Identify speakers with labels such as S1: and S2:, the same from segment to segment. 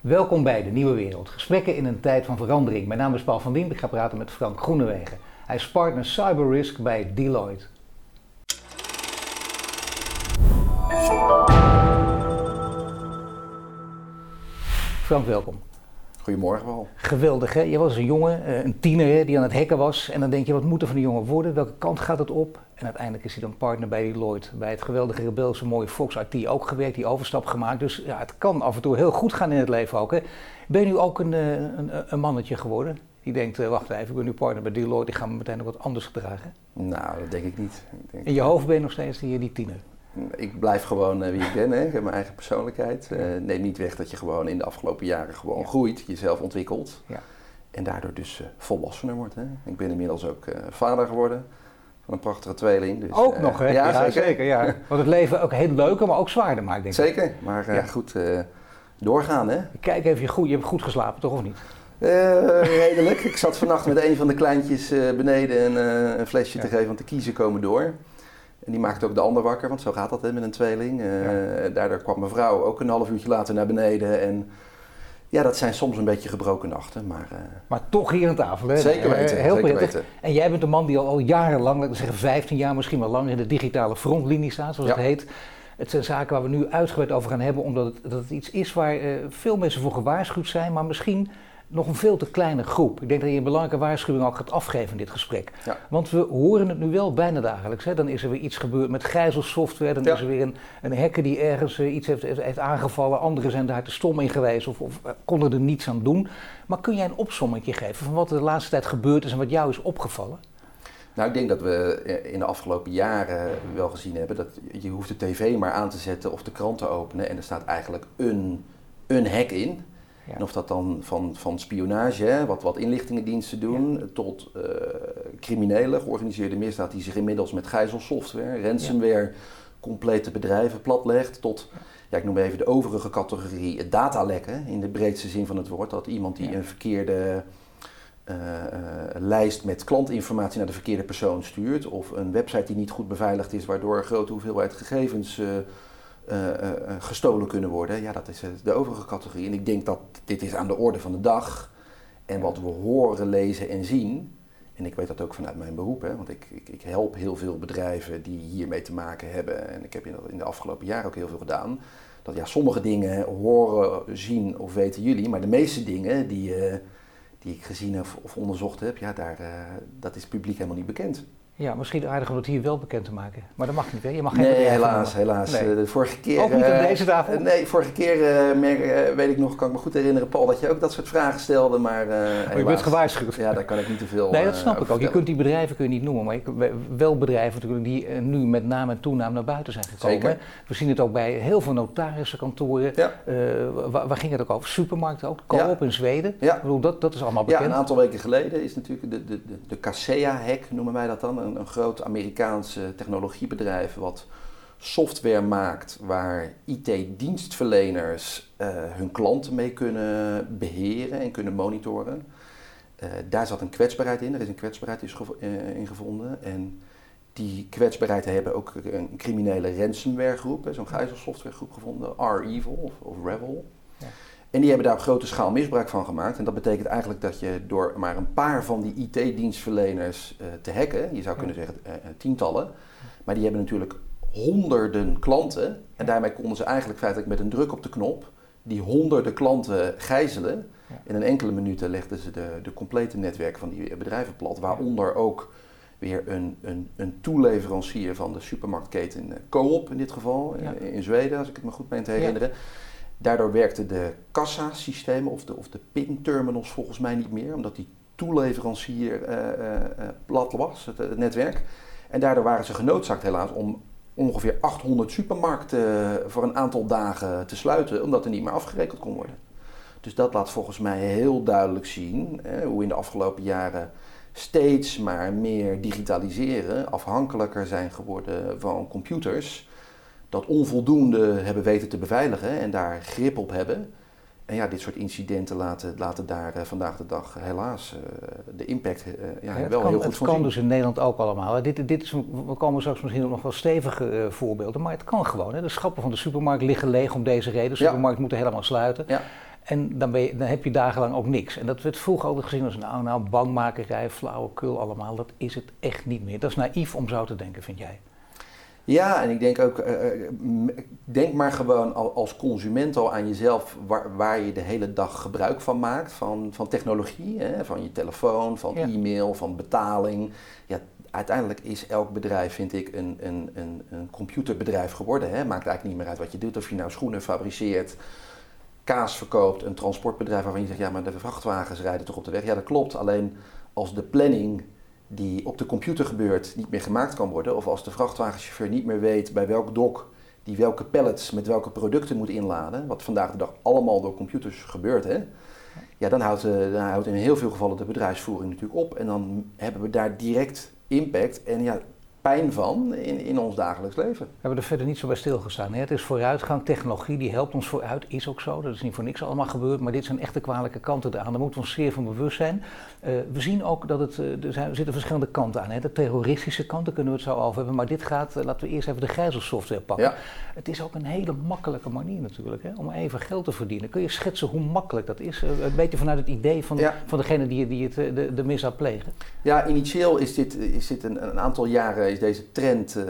S1: Welkom bij De Nieuwe Wereld. Gesprekken in een tijd van verandering. Mijn naam is Paul van Dien. Ik ga praten met Frank Groenewegen. Hij is partner Cyber Risk bij Deloitte. Frank, welkom.
S2: Goedemorgen wel.
S1: Geweldig hè? Je was een jongen, eh, een tiener hè, die aan het hacken was. En dan denk je, wat moet er van die jongen worden? Welke kant gaat het op? En uiteindelijk is hij dan partner bij Deloitte. Bij het geweldige rebelse mooie Fox IT ook gewerkt, die overstap gemaakt. Dus ja, het kan af en toe heel goed gaan in het leven ook. Hè? Ben je nu ook een, eh, een, een mannetje geworden? Die denkt, eh, wacht even, ik ben nu partner bij Deloitte. Ik ga me meteen nog wat anders gedragen.
S2: Nou, dat denk ik niet. Ik denk,
S1: In je hoofd ben je nog steeds die, die tiener.
S2: Ik blijf gewoon wie ik ben. Hè. Ik heb mijn eigen persoonlijkheid. Uh, neem niet weg dat je gewoon in de afgelopen jaren gewoon groeit, jezelf ontwikkelt.
S1: Ja.
S2: En daardoor dus eh, volwassener wordt. Hè. Ik ben inmiddels ook eh, vader geworden van een prachtige tweeling. Dus,
S1: ook
S2: eh,
S1: nog hè?
S2: Ja, zeker.
S1: ja. Want het leven ook heel leuker, maar ook zwaarder maakt denk ik.
S2: Zeker, maar eh,
S1: Ja.
S2: goed, eh, doorgaan hè.
S1: Kijk even, je, goed, je hebt goed geslapen toch of niet?
S2: Eh, redelijk. Ik zat vannacht met een van de kleintjes eh, beneden een, eh, een flesje
S1: Ja.
S2: te geven, want de kiezen komen door. En die maakte ook de ander wakker, want zo gaat dat hè, met een tweeling. Eh, Daardoor kwam mijn vrouw ook een half uurtje later naar beneden. En ja, dat zijn soms een beetje gebroken nachten, maar eh,
S1: Maar toch hier aan tafel hè?
S2: zeker
S1: Eh,
S2: weten.
S1: Heel
S2: zeker weten.
S1: En jij bent een man die al, al jarenlang, laten zeggen 15 jaar, misschien wel langer, in de digitale frontlinie staat, zoals
S2: Ja.
S1: het heet. Het zijn zaken waar we nu uitgebreid over gaan hebben, omdat het, dat het iets is waar veel mensen voor gewaarschuwd zijn, maar misschien nog een veel te kleine groep. Ik denk dat je een belangrijke waarschuwing ook gaat afgeven in dit gesprek.
S2: Ja.
S1: Want we horen het nu wel bijna dagelijks. Hè? Dan is er weer iets gebeurd met gijzelsoftware, dan
S2: Ja.
S1: is er weer een, een hacker die ergens eh, iets heeft, heeft, aangevallen. Anderen zijn daar te stom in geweest of, of eh, konden er niets aan doen. Maar kun jij een opsommetje geven van wat er de laatste tijd gebeurd is en wat jou is opgevallen?
S2: Nou, ik denk dat we in de afgelopen jaren wel gezien hebben dat je hoeft de tv maar aan te zetten of de krant te openen en er staat eigenlijk een, een hack in.
S1: Ja.
S2: En of dat dan van, van spionage, hè, wat, wat inlichtingendiensten doen, tot eh, criminele georganiseerde misdaad die zich inmiddels met gijzelsoftware, ransomware, complete bedrijven platlegt, tot, ja, ik noem even de overige categorie, het datalekken in de breedste zin van het woord. Dat iemand die een verkeerde eh, eh, lijst met klantinformatie naar de verkeerde persoon stuurt, of een website die niet goed beveiligd is, waardoor een grote hoeveelheid gegevens gestolen kunnen worden. Ja, dat is eh, de overige categorie. En ik denk dat dit is aan de orde van de dag. En wat we horen, lezen en zien, en ik weet dat ook vanuit mijn beroep, hè, want ik, ik, ik help heel veel bedrijven die hiermee te maken hebben. En ik heb in de, afgelopen jaren ook heel veel gedaan. Dat ja, sommige dingen horen, zien of weten jullie, maar de meeste dingen die, eh, die ik gezien of, onderzocht heb, ja, daar, eh, dat is publiek helemaal niet bekend.
S1: Ja, misschien aardig om het hier wel bekend te maken. Maar dat mag niet, hè? Je mag geen
S2: Nee, helaas, helaas.
S1: Nee.
S2: De vorige keer...
S1: Ook niet aan
S2: eh,
S1: deze tafel?
S2: eh, nee, vorige keer eh, merk- eh, weet ik nog, kan ik me goed herinneren, Paul, dat je ook dat soort vragen stelde, maar
S1: je bent gewaarschuwd.
S2: Ja, daar kan ik niet te veel
S1: Nee, dat snap ik ook. Je kunt die bedrijven kun je niet noemen, maar je kunt wel bedrijven natuurlijk die nu met naam en toenaam naar buiten zijn gekomen.
S2: Zeker.
S1: We zien het ook bij heel veel notarissenkantoren.
S2: Ja.
S1: Waar, waar ging het ook over? Supermarkten ook, Coop in Zweden.
S2: Ja.
S1: Ik bedoel, dat, dat is allemaal
S2: Ja,
S1: bekend.
S2: een aantal weken geleden is natuurlijk de, de, de, de Kaseya-hack, noemen wij dat dan. Een, groot Amerikaans eh, technologiebedrijf wat software maakt waar IT-dienstverleners eh, hun klanten mee kunnen beheren en kunnen monitoren. Eh, daar zat een kwetsbaarheid in, er is een kwetsbaarheid eh, in gevonden. En die kwetsbaarheid hebben ook een criminele ransomware-groep, hè, zo'n gijzelsoftwaregroep gevonden, R-Evil of, of Rebel.
S1: Ja.
S2: En die hebben daar op grote schaal misbruik van gemaakt. En dat betekent eigenlijk dat je door maar een paar van die IT-dienstverleners eh, te hacken, je zou kunnen zeggen eh, eh, tientallen, maar die hebben natuurlijk honderden klanten. En daarmee konden ze eigenlijk feitelijk met een druk op de knop die honderden klanten gijzelen. In een enkele minuten legden ze de, de complete netwerk van die bedrijven plat, waaronder ook weer een, een, een toeleverancier van de supermarktketen Coop in dit geval,
S1: Ja.
S2: in, in Zweden, als ik het me goed meen te herinneren. Daardoor werkten de kassasystemen of de, of de pinterminals volgens mij niet meer, omdat die toeleverancier eh, eh, eh, plat was, het, het netwerk. En daardoor waren ze genoodzaakt helaas om ongeveer 800 supermarkten voor een aantal dagen te sluiten, omdat er niet meer afgerekend kon worden. Dus dat laat volgens mij heel duidelijk zien hè, hoe in de afgelopen jaren steeds maar meer digitaliseren, afhankelijker zijn geworden van computers, dat onvoldoende hebben weten te beveiligen en daar grip op hebben. En ja, dit soort incidenten laten, laten daar eh, vandaag de dag helaas eh, de impact eh, ja, wel
S1: kan,
S2: heel goed
S1: het kan
S2: zien.
S1: dus in Nederland ook allemaal. hè. Dit, dit is, we komen straks misschien nog wel stevige voorbeelden, maar het kan gewoon. Hè. De schappen van de supermarkt liggen leeg om deze reden. De
S2: Ja.
S1: supermarkt moeten helemaal sluiten.
S2: Ja.
S1: En dan, ben je, dan heb je dagenlang ook niks. En dat werd vroeger altijd gezien als nou, nou bangmakerij, flauwekul allemaal. Dat is het echt niet meer. Dat is naïef om zo te denken, vind jij?
S2: Ja, en ik denk ook, uh, denk maar gewoon als consument al aan jezelf waar, waar, je de hele dag gebruik van maakt, van, van technologie, hè? van je telefoon, van e-mail, van betaling. Ja, uiteindelijk is elk bedrijf, vind ik, een, een, een, een computerbedrijf geworden. Hè? Maakt eigenlijk niet meer uit wat je doet, of je nou schoenen fabriceert, kaas verkoopt, een transportbedrijf waarvan je zegt, ja maar de vrachtwagens rijden toch op de weg. Ja dat klopt, alleen als de planning die op de computer gebeurt niet meer gemaakt kan worden, of als de vrachtwagenchauffeur niet meer weet bij welk dok die welke pallets met welke producten moet inladen, wat vandaag de dag allemaal door computers gebeurt, hè, ja, dan houdt, uh, dan houdt in heel veel gevallen de bedrijfsvoering natuurlijk op. En dan hebben we daar direct impact. En ja, pijn van in, in ons dagelijks leven. We
S1: hebben er verder niet zo bij stilgestaan. Hè? Het is vooruitgang, technologie die helpt ons vooruit, is ook zo. Dat is niet voor niks allemaal gebeurd, maar dit zijn echte kwalijke kanten eraan. Daar moeten we ons zeer van bewust zijn. Uh, we zien ook dat het, uh, er, zijn, er zitten verschillende kanten aan. Hè? De terroristische kant, daar kunnen we het zo over hebben. Maar dit gaat, uh, laten we eerst even de gijzelsoftware pakken. Ja. Het is ook een hele makkelijke manier natuurlijk, hè? om even geld te verdienen. Kun je schetsen hoe makkelijk dat is? een beetje vanuit het idee van, ja. van degene die, die het, de, de misdaad plegen.
S2: Ja, initieel is dit, is dit een, een aantal jaren is deze trend uh,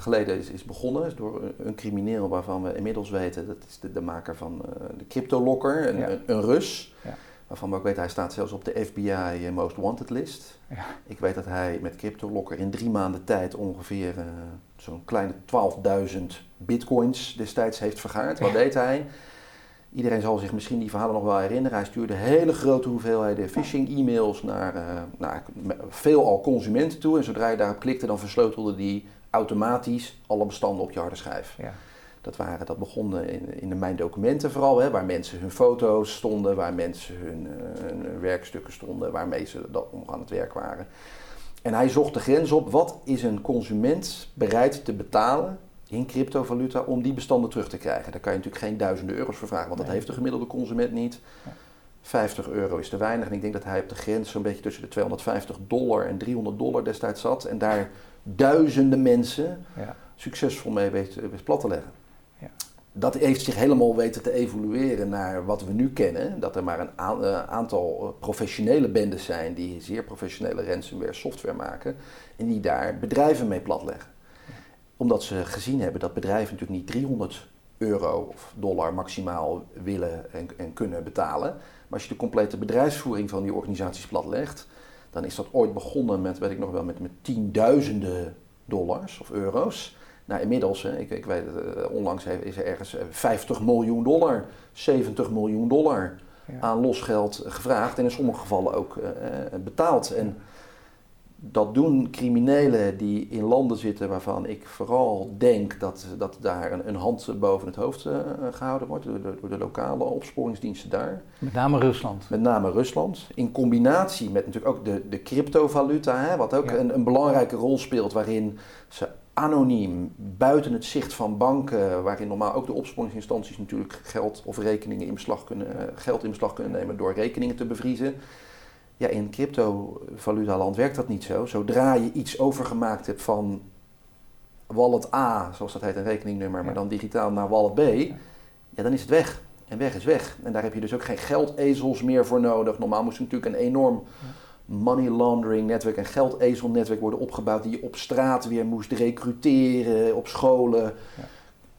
S2: geleden is, is begonnen. Is door een crimineel waarvan we inmiddels weten, dat is de, de maker van uh, de CryptoLocker, een, een, een, Rus. Ja. Waarvan we ook weten, hij staat zelfs op de FBI Most Wanted list. Ja. Ik weet dat hij met CryptoLocker in drie maanden tijd ongeveer zo'n kleine 12.000 bitcoins destijds heeft vergaard. Wat deed hij? Iedereen zal zich misschien die verhalen nog wel herinneren. Hij stuurde hele grote hoeveelheden phishing-e-mails naar, uh, naar veelal consumenten toe. En zodra je daarop klikte, dan versleutelde die automatisch alle bestanden op je harde schijf. Ja. Dat, waren, dat begon in, in de mijn documenten vooral, hè, waar mensen hun foto's stonden, waar mensen hun, uh, hun werkstukken stonden, waarmee ze dat om aan het werk waren. En hij zocht de grens op, wat is een consument bereid te betalen in cryptovaluta om die bestanden terug te krijgen. Daar kan je natuurlijk geen duizenden euro's voor vragen, want dat heeft de gemiddelde consument niet. 50 euro is te weinig. En ik denk dat hij op de grens zo'n beetje tussen de 250 dollar en 300 dollar destijds zat. En daar duizenden mensen ja. succesvol mee weet, weet plat te leggen. Ja. Dat heeft zich helemaal weten te evolueren naar wat we nu kennen. Dat er maar een uh, aantal professionele bendes zijn die zeer professionele ransomware software maken. En die daar bedrijven mee platleggen omdat ze gezien hebben dat bedrijven natuurlijk niet 300 euro of dollar maximaal willen en, en, kunnen betalen. Maar als je de complete bedrijfsvoering van die organisaties platlegt, dan is dat ooit begonnen met, weet ik nog wel, met, met tienduizenden dollars of euro's. Nou, inmiddels, ik, ik weet uh, onlangs is er ergens 50 eh, miljoen dollar, 70 miljoen dollar aan losgeld gevraagd en in sommige gevallen ook uh, betaald. En dat doen criminelen die in landen zitten waarvan ik vooral denk dat, dat daar een, een hand boven het hoofd uh, gehouden wordt door de, door de, lokale opsporingsdiensten daar.
S1: Met name Rusland.
S2: Met name Rusland. In combinatie met natuurlijk ook de, de cryptovaluta, hè, wat ook een, een belangrijke rol speelt waarin ze anoniem, buiten het zicht van banken, waarin normaal ook de opsporingsinstanties natuurlijk geld of rekeningen in beslag kunnen, eh, geld in beslag kunnen nemen door rekeningen te bevriezen ja, in cryptovalutaland werkt dat niet zo. Zodra je iets overgemaakt hebt van wallet A, zoals dat heet, een rekeningnummer, maar dan digitaal naar wallet B, ja, dan is het weg. En weg is weg. En daar heb je dus ook geen geldezels meer voor nodig. Normaal moest natuurlijk een enorm money laundering netwerk, een geldezelnetwerk worden opgebouwd die je op straat weer moest recruteren, op scholen. Ja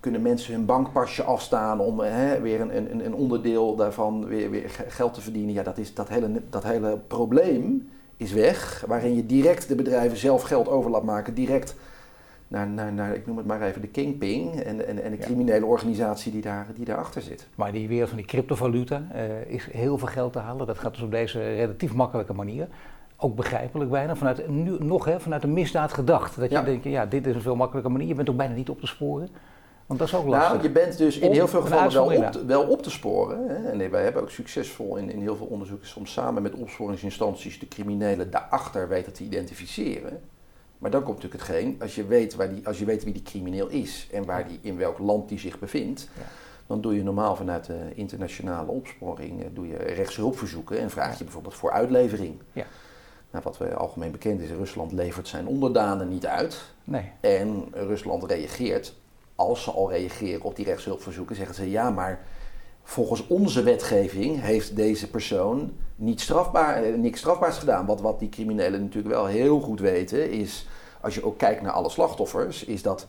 S2: kunnen mensen hun bankpasje afstaan om hè, weer een, een, een, onderdeel daarvan weer, weer geld te verdienen. Ja, dat, is, dat, hele, dat hele probleem is weg, waarin je direct de bedrijven zelf geld over laat maken, direct naar, naar, naar ik noem het maar even, de kingping en, en, en de criminele organisatie die, daar, die daarachter zit.
S1: Maar die wereld van die cryptovaluta uh, is heel veel geld te halen. Dat gaat dus op deze relatief makkelijke manier ook begrijpelijk bijna, vanuit, nu, nog hè, vanuit de misdaad gedacht. Dat je denkt, ja, dit is een veel makkelijker manier. Je bent ook bijna niet op te sporen. Want dat is ook lastig.
S2: Nou, je bent dus in heel veel gevallen wel op, te, wel op te sporen. Hè? En wij hebben ook succesvol in, in heel veel onderzoeken soms samen met opsporingsinstanties de criminelen daarachter weten te identificeren. Maar dan komt natuurlijk hetgeen, als je weet, waar die, als je weet wie die crimineel is en waar die, in welk land die zich bevindt, ja. dan doe je normaal vanuit de internationale opsporing eh, doe je rechtshulpverzoeken en vraag je bijvoorbeeld voor uitlevering. Ja. Nou, wat we algemeen bekend is, Rusland levert zijn onderdanen niet uit. Nee. En Rusland reageert als ze al reageren op die rechtshulpverzoeken, zeggen ze ja, maar volgens onze wetgeving heeft deze persoon niet strafbaar, eh, niks strafbaars gedaan. Wat, wat die criminelen natuurlijk wel heel goed weten is, als je ook kijkt naar alle slachtoffers, is dat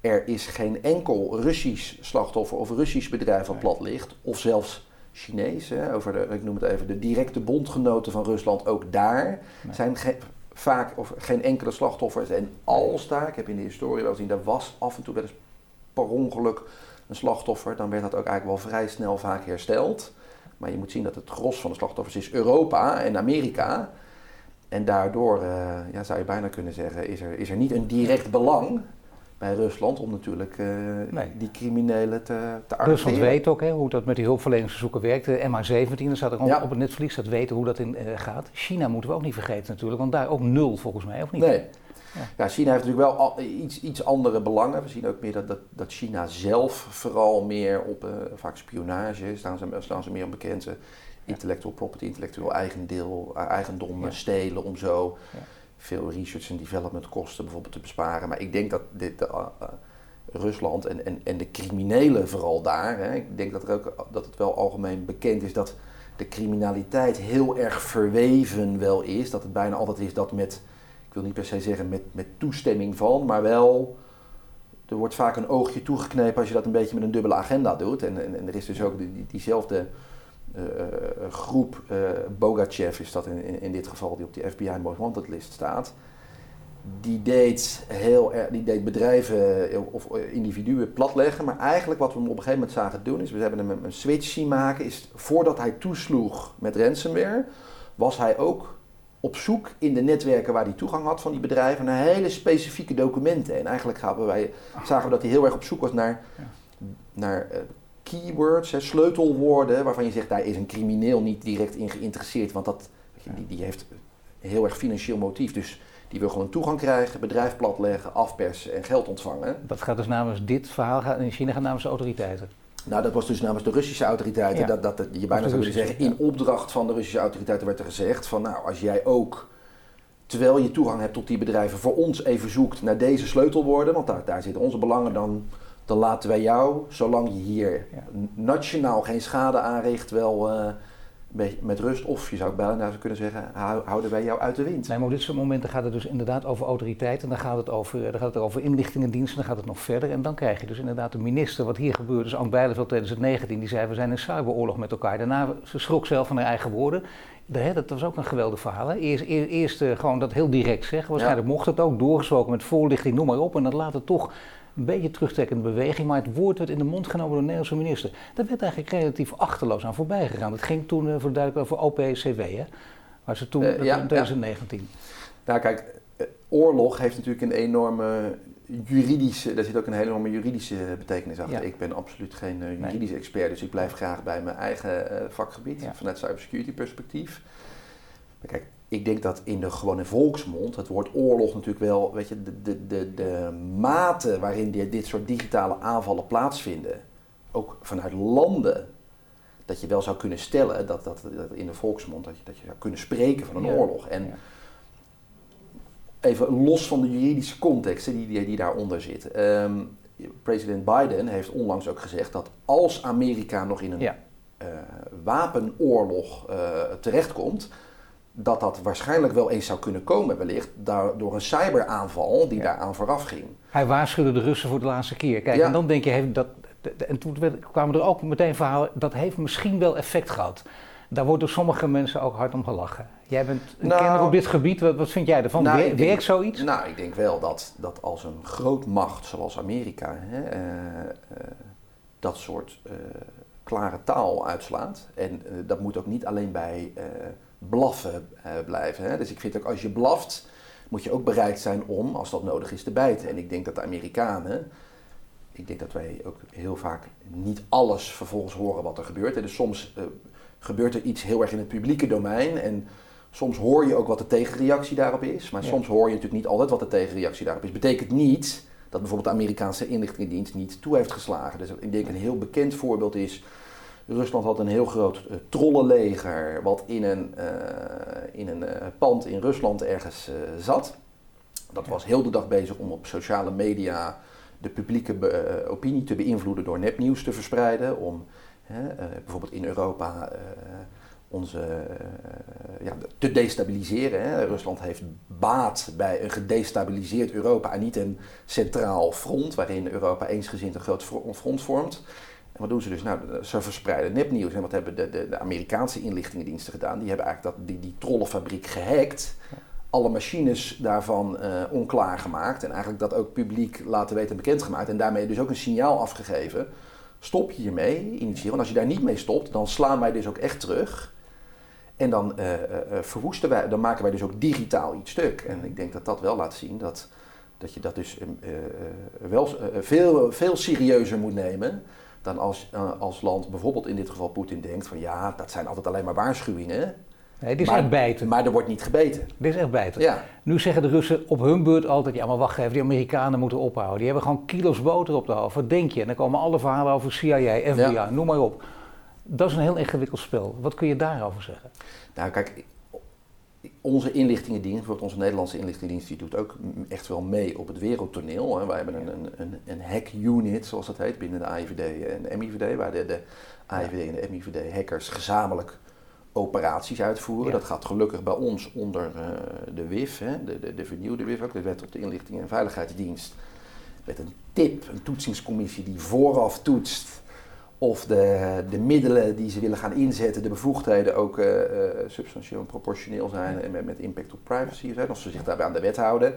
S2: er is geen enkel Russisch slachtoffer of Russisch bedrijf wat plat ligt, of zelfs Chinees, hè, over de, ik noem het even, de directe bondgenoten van Rusland, ook daar zijn vaak of geen enkele slachtoffers. En als daar, ik heb in de historie wel gezien, daar was af en toe wel eens per ongeluk een slachtoffer, dan werd dat ook eigenlijk wel vrij snel vaak hersteld. Maar je moet zien dat het gros van de slachtoffers is Europa en Amerika. En daardoor uh, ja, zou je bijna kunnen zeggen, is er, is er niet een direct belang bij Rusland om natuurlijk uh, die criminelen te, te arresteren.
S1: Rusland weet ook hè, hoe dat met die hulpverleningsverzoeken werkt. De MH17, dat staat er ja. op het netvlies, dat weten hoe dat in, uh, gaat. China moeten we ook niet vergeten natuurlijk, want daar ook nul volgens mij, of niet?
S2: Nee. Ja. China heeft natuurlijk wel al, iets, iets andere belangen. We zien ook meer dat, dat, dat China zelf vooral meer op uh, vaak spionage, staan ze, staan ze meer op bekend. Intellectual property, intellectueel eigendeel, eigendom ja. stelen om zo veel research en development kosten bijvoorbeeld te besparen. Maar ik denk dat dit, uh, Rusland en, en, en de criminelen vooral daar, hè, ik denk dat, er ook, dat het wel algemeen bekend is dat de criminaliteit heel erg verweven wel is. Dat het bijna altijd is dat met, ik wil niet per se zeggen met, met toestemming van, maar wel, er wordt vaak een oogje toegeknepen als je dat een beetje met een dubbele agenda doet. En, en, er is dus ook die, diezelfde uh, groep, uh, Bogachev is dat in, in, dit geval, die op die FBI Most Wanted list staat. Die deed, heel die deed bedrijven of individuen platleggen. Maar eigenlijk wat we hem op een gegeven moment zagen doen, is we hebben hem een switch zien maken. Is voordat hij toesloeg met ransomware, was hij ook op zoek in de netwerken waar hij toegang had van die bedrijven naar hele specifieke documenten. En eigenlijk wij, zagen we dat hij heel erg op zoek was naar, naar keywords, hè, sleutelwoorden, waarvan je zegt daar is een crimineel niet direct in geïnteresseerd, want dat, je, die, die heeft een heel erg financieel motief. Dus die wil gewoon toegang krijgen, bedrijf platleggen, afpersen en geld ontvangen.
S1: Dat gaat dus namens dit verhaal in China gaat namens de autoriteiten?
S2: Nou, dat was dus namens de Russische autoriteiten. Dat, dat, je bijna zou willen zeggen, in opdracht van de Russische autoriteiten werd er gezegd van nou, als jij ook, terwijl je toegang hebt tot die bedrijven, voor ons even zoekt naar deze sleutelwoorden, want daar, daar zitten onze belangen dan dan laten wij jou, zolang je hier nationaal geen schade aanricht, wel uh, met rust. Of je zou bijna kunnen zeggen, houden wij jou uit de wind.
S1: Nee, maar op dit soort momenten gaat het dus inderdaad over autoriteit. En dan gaat het over, dan gaat het over inlichtingendiensten, dan gaat het nog verder. En dan krijg je dus inderdaad de minister, wat hier gebeurde, dus Ank Bijleveld 2019, die zei we zijn in cyberoorlog met elkaar. Daarna, ze schrok zelf van haar eigen woorden. Dat was ook een geweldig verhaal. Hè? Eerst, eerst, uh, gewoon dat heel direct zeggen. Waarschijnlijk mocht het ook, doorgesproken met voorlichting, noem maar op. En dat laat het toch een beetje terugtrekkende beweging, maar het woord werd in de mond genomen door de Nederlandse minister. Daar werd eigenlijk relatief achterloos aan voorbij gegaan. Het ging toen uh, voor duidelijk over OPCW, hè? waar ze toen, uh, ja, in 2019. Ja.
S2: Nou kijk, eh, oorlog heeft natuurlijk een enorme juridische, daar zit ook een hele enorme juridische betekenis achter. Ja. Ik ben absoluut geen uh, juridische expert, dus ik blijf graag bij mijn eigen vakgebied, vanuit cybersecurity perspectief. Maar kijk, ik denk dat in de gewone volksmond het woord oorlog natuurlijk wel, weet je, de, de, de, de mate waarin die, dit soort digitale aanvallen plaatsvinden, ook vanuit landen, dat je wel zou kunnen stellen dat, dat, dat in de volksmond, dat je, dat je zou kunnen spreken van een oorlog. En even los van de juridische context die, die, die daaronder zit. Ehm, president Biden heeft onlangs ook gezegd dat als Amerika nog in een ja. uh, wapenoorlog uh, terechtkomt, dat dat waarschijnlijk wel eens zou kunnen komen, wellicht, door een cyberaanval die ja. daaraan vooraf ging.
S1: Hij waarschuwde de Russen voor de laatste keer. Kijk, en dan denk je, dat, en toen kwamen er ook meteen verhalen, dat heeft misschien wel effect gehad. Daar wordt door sommige mensen ook hard om gelachen. Jij bent een nou, kenner op dit gebied, wat, wat vind jij ervan? Nou, Werkt zoiets?
S2: Nou, ik denk wel dat, dat als een grootmacht zoals Amerika hè, uh, uh, dat soort uh, klare taal uitslaat. En dat moet ook niet alleen bij blaffen uh, blijven. Hè? Dus ik vind ook als je blaft, moet je ook bereid zijn om, als dat nodig is, te bijten. En ik denk dat de Amerikanen, ik denk dat wij ook heel vaak niet alles vervolgens horen wat er gebeurt. Dus soms uh, gebeurt er iets heel erg in het publieke domein en soms hoor je ook wat de tegenreactie daarop is. Maar soms hoor je natuurlijk niet altijd wat de tegenreactie daarop is. Betekent niet dat bijvoorbeeld de Amerikaanse inlichtingendienst niet toe heeft geslagen. Dus ik denk een heel bekend voorbeeld is Rusland had een heel groot uh, trollenleger wat in een, uh, in een uh, pand in Rusland ergens zat. Dat was heel de dag bezig om op sociale media de publieke opinie te beïnvloeden door nepnieuws te verspreiden. Om hè, bijvoorbeeld in Europa onze, ja, te destabiliseren. Hè. Rusland heeft baat bij een gedestabiliseerd Europa en niet een centraal front waarin Europa eensgezind een groot front vormt. En wat doen ze dus? Nou, ze verspreiden nepnieuws. En wat hebben de, de, de Amerikaanse inlichtingendiensten gedaan? Die hebben eigenlijk dat, die, die trollenfabriek gehackt. Alle machines daarvan uh, onklaar gemaakt. En eigenlijk dat ook publiek laten weten en bekendgemaakt. En daarmee dus ook een signaal afgegeven. Stop je hiermee, initieel. Want als je daar niet mee stopt, dan slaan wij dus ook echt terug. En dan uh, uh, verwoesten wij, dan maken wij dus ook digitaal iets stuk. En ik denk dat dat wel laat zien dat, dat je dat dus wel veel, veel serieuzer moet nemen dan als, uh, als land, bijvoorbeeld in dit geval Poetin, denkt van ja, dat zijn altijd alleen maar waarschuwingen.
S1: Nee, dit is
S2: maar,
S1: echt bijten.
S2: Maar er wordt niet gebeten.
S1: Dit is echt bijten.
S2: Ja.
S1: Nu zeggen de Russen op hun beurt altijd, ja maar wacht even, die Amerikanen moeten ophouden. Die hebben gewoon kilo's boter op de hoofd. Wat denk je? En dan komen alle verhalen over CIA, FBI, ja. noem maar op. Dat is een heel ingewikkeld spel. Wat kun je daarover zeggen?
S2: Nou kijk, onze inlichtingendienst, bijvoorbeeld onze Nederlandse inlichtingendienst, die doet ook echt wel mee op het wereldtoneel. Hè. Wij hebben een, een, een, een hack-unit, zoals dat heet, binnen de AIVD en de MIVD, waar de, de AIVD en de MIVD hackers gezamenlijk operaties uitvoeren. Dat gaat gelukkig bij ons onder uh, de WIF, hè, de, de, de, vernieuwde WIF ook, de Wet op de Inlichting en Veiligheidsdienst. Met een tip, een toetsingscommissie die vooraf toetst of de, de middelen die ze willen gaan inzetten, de bevoegdheden ook uh, uh, substantieel en proportioneel zijn en met, met impact op privacy zijn, of ze zich daarbij aan de wet houden.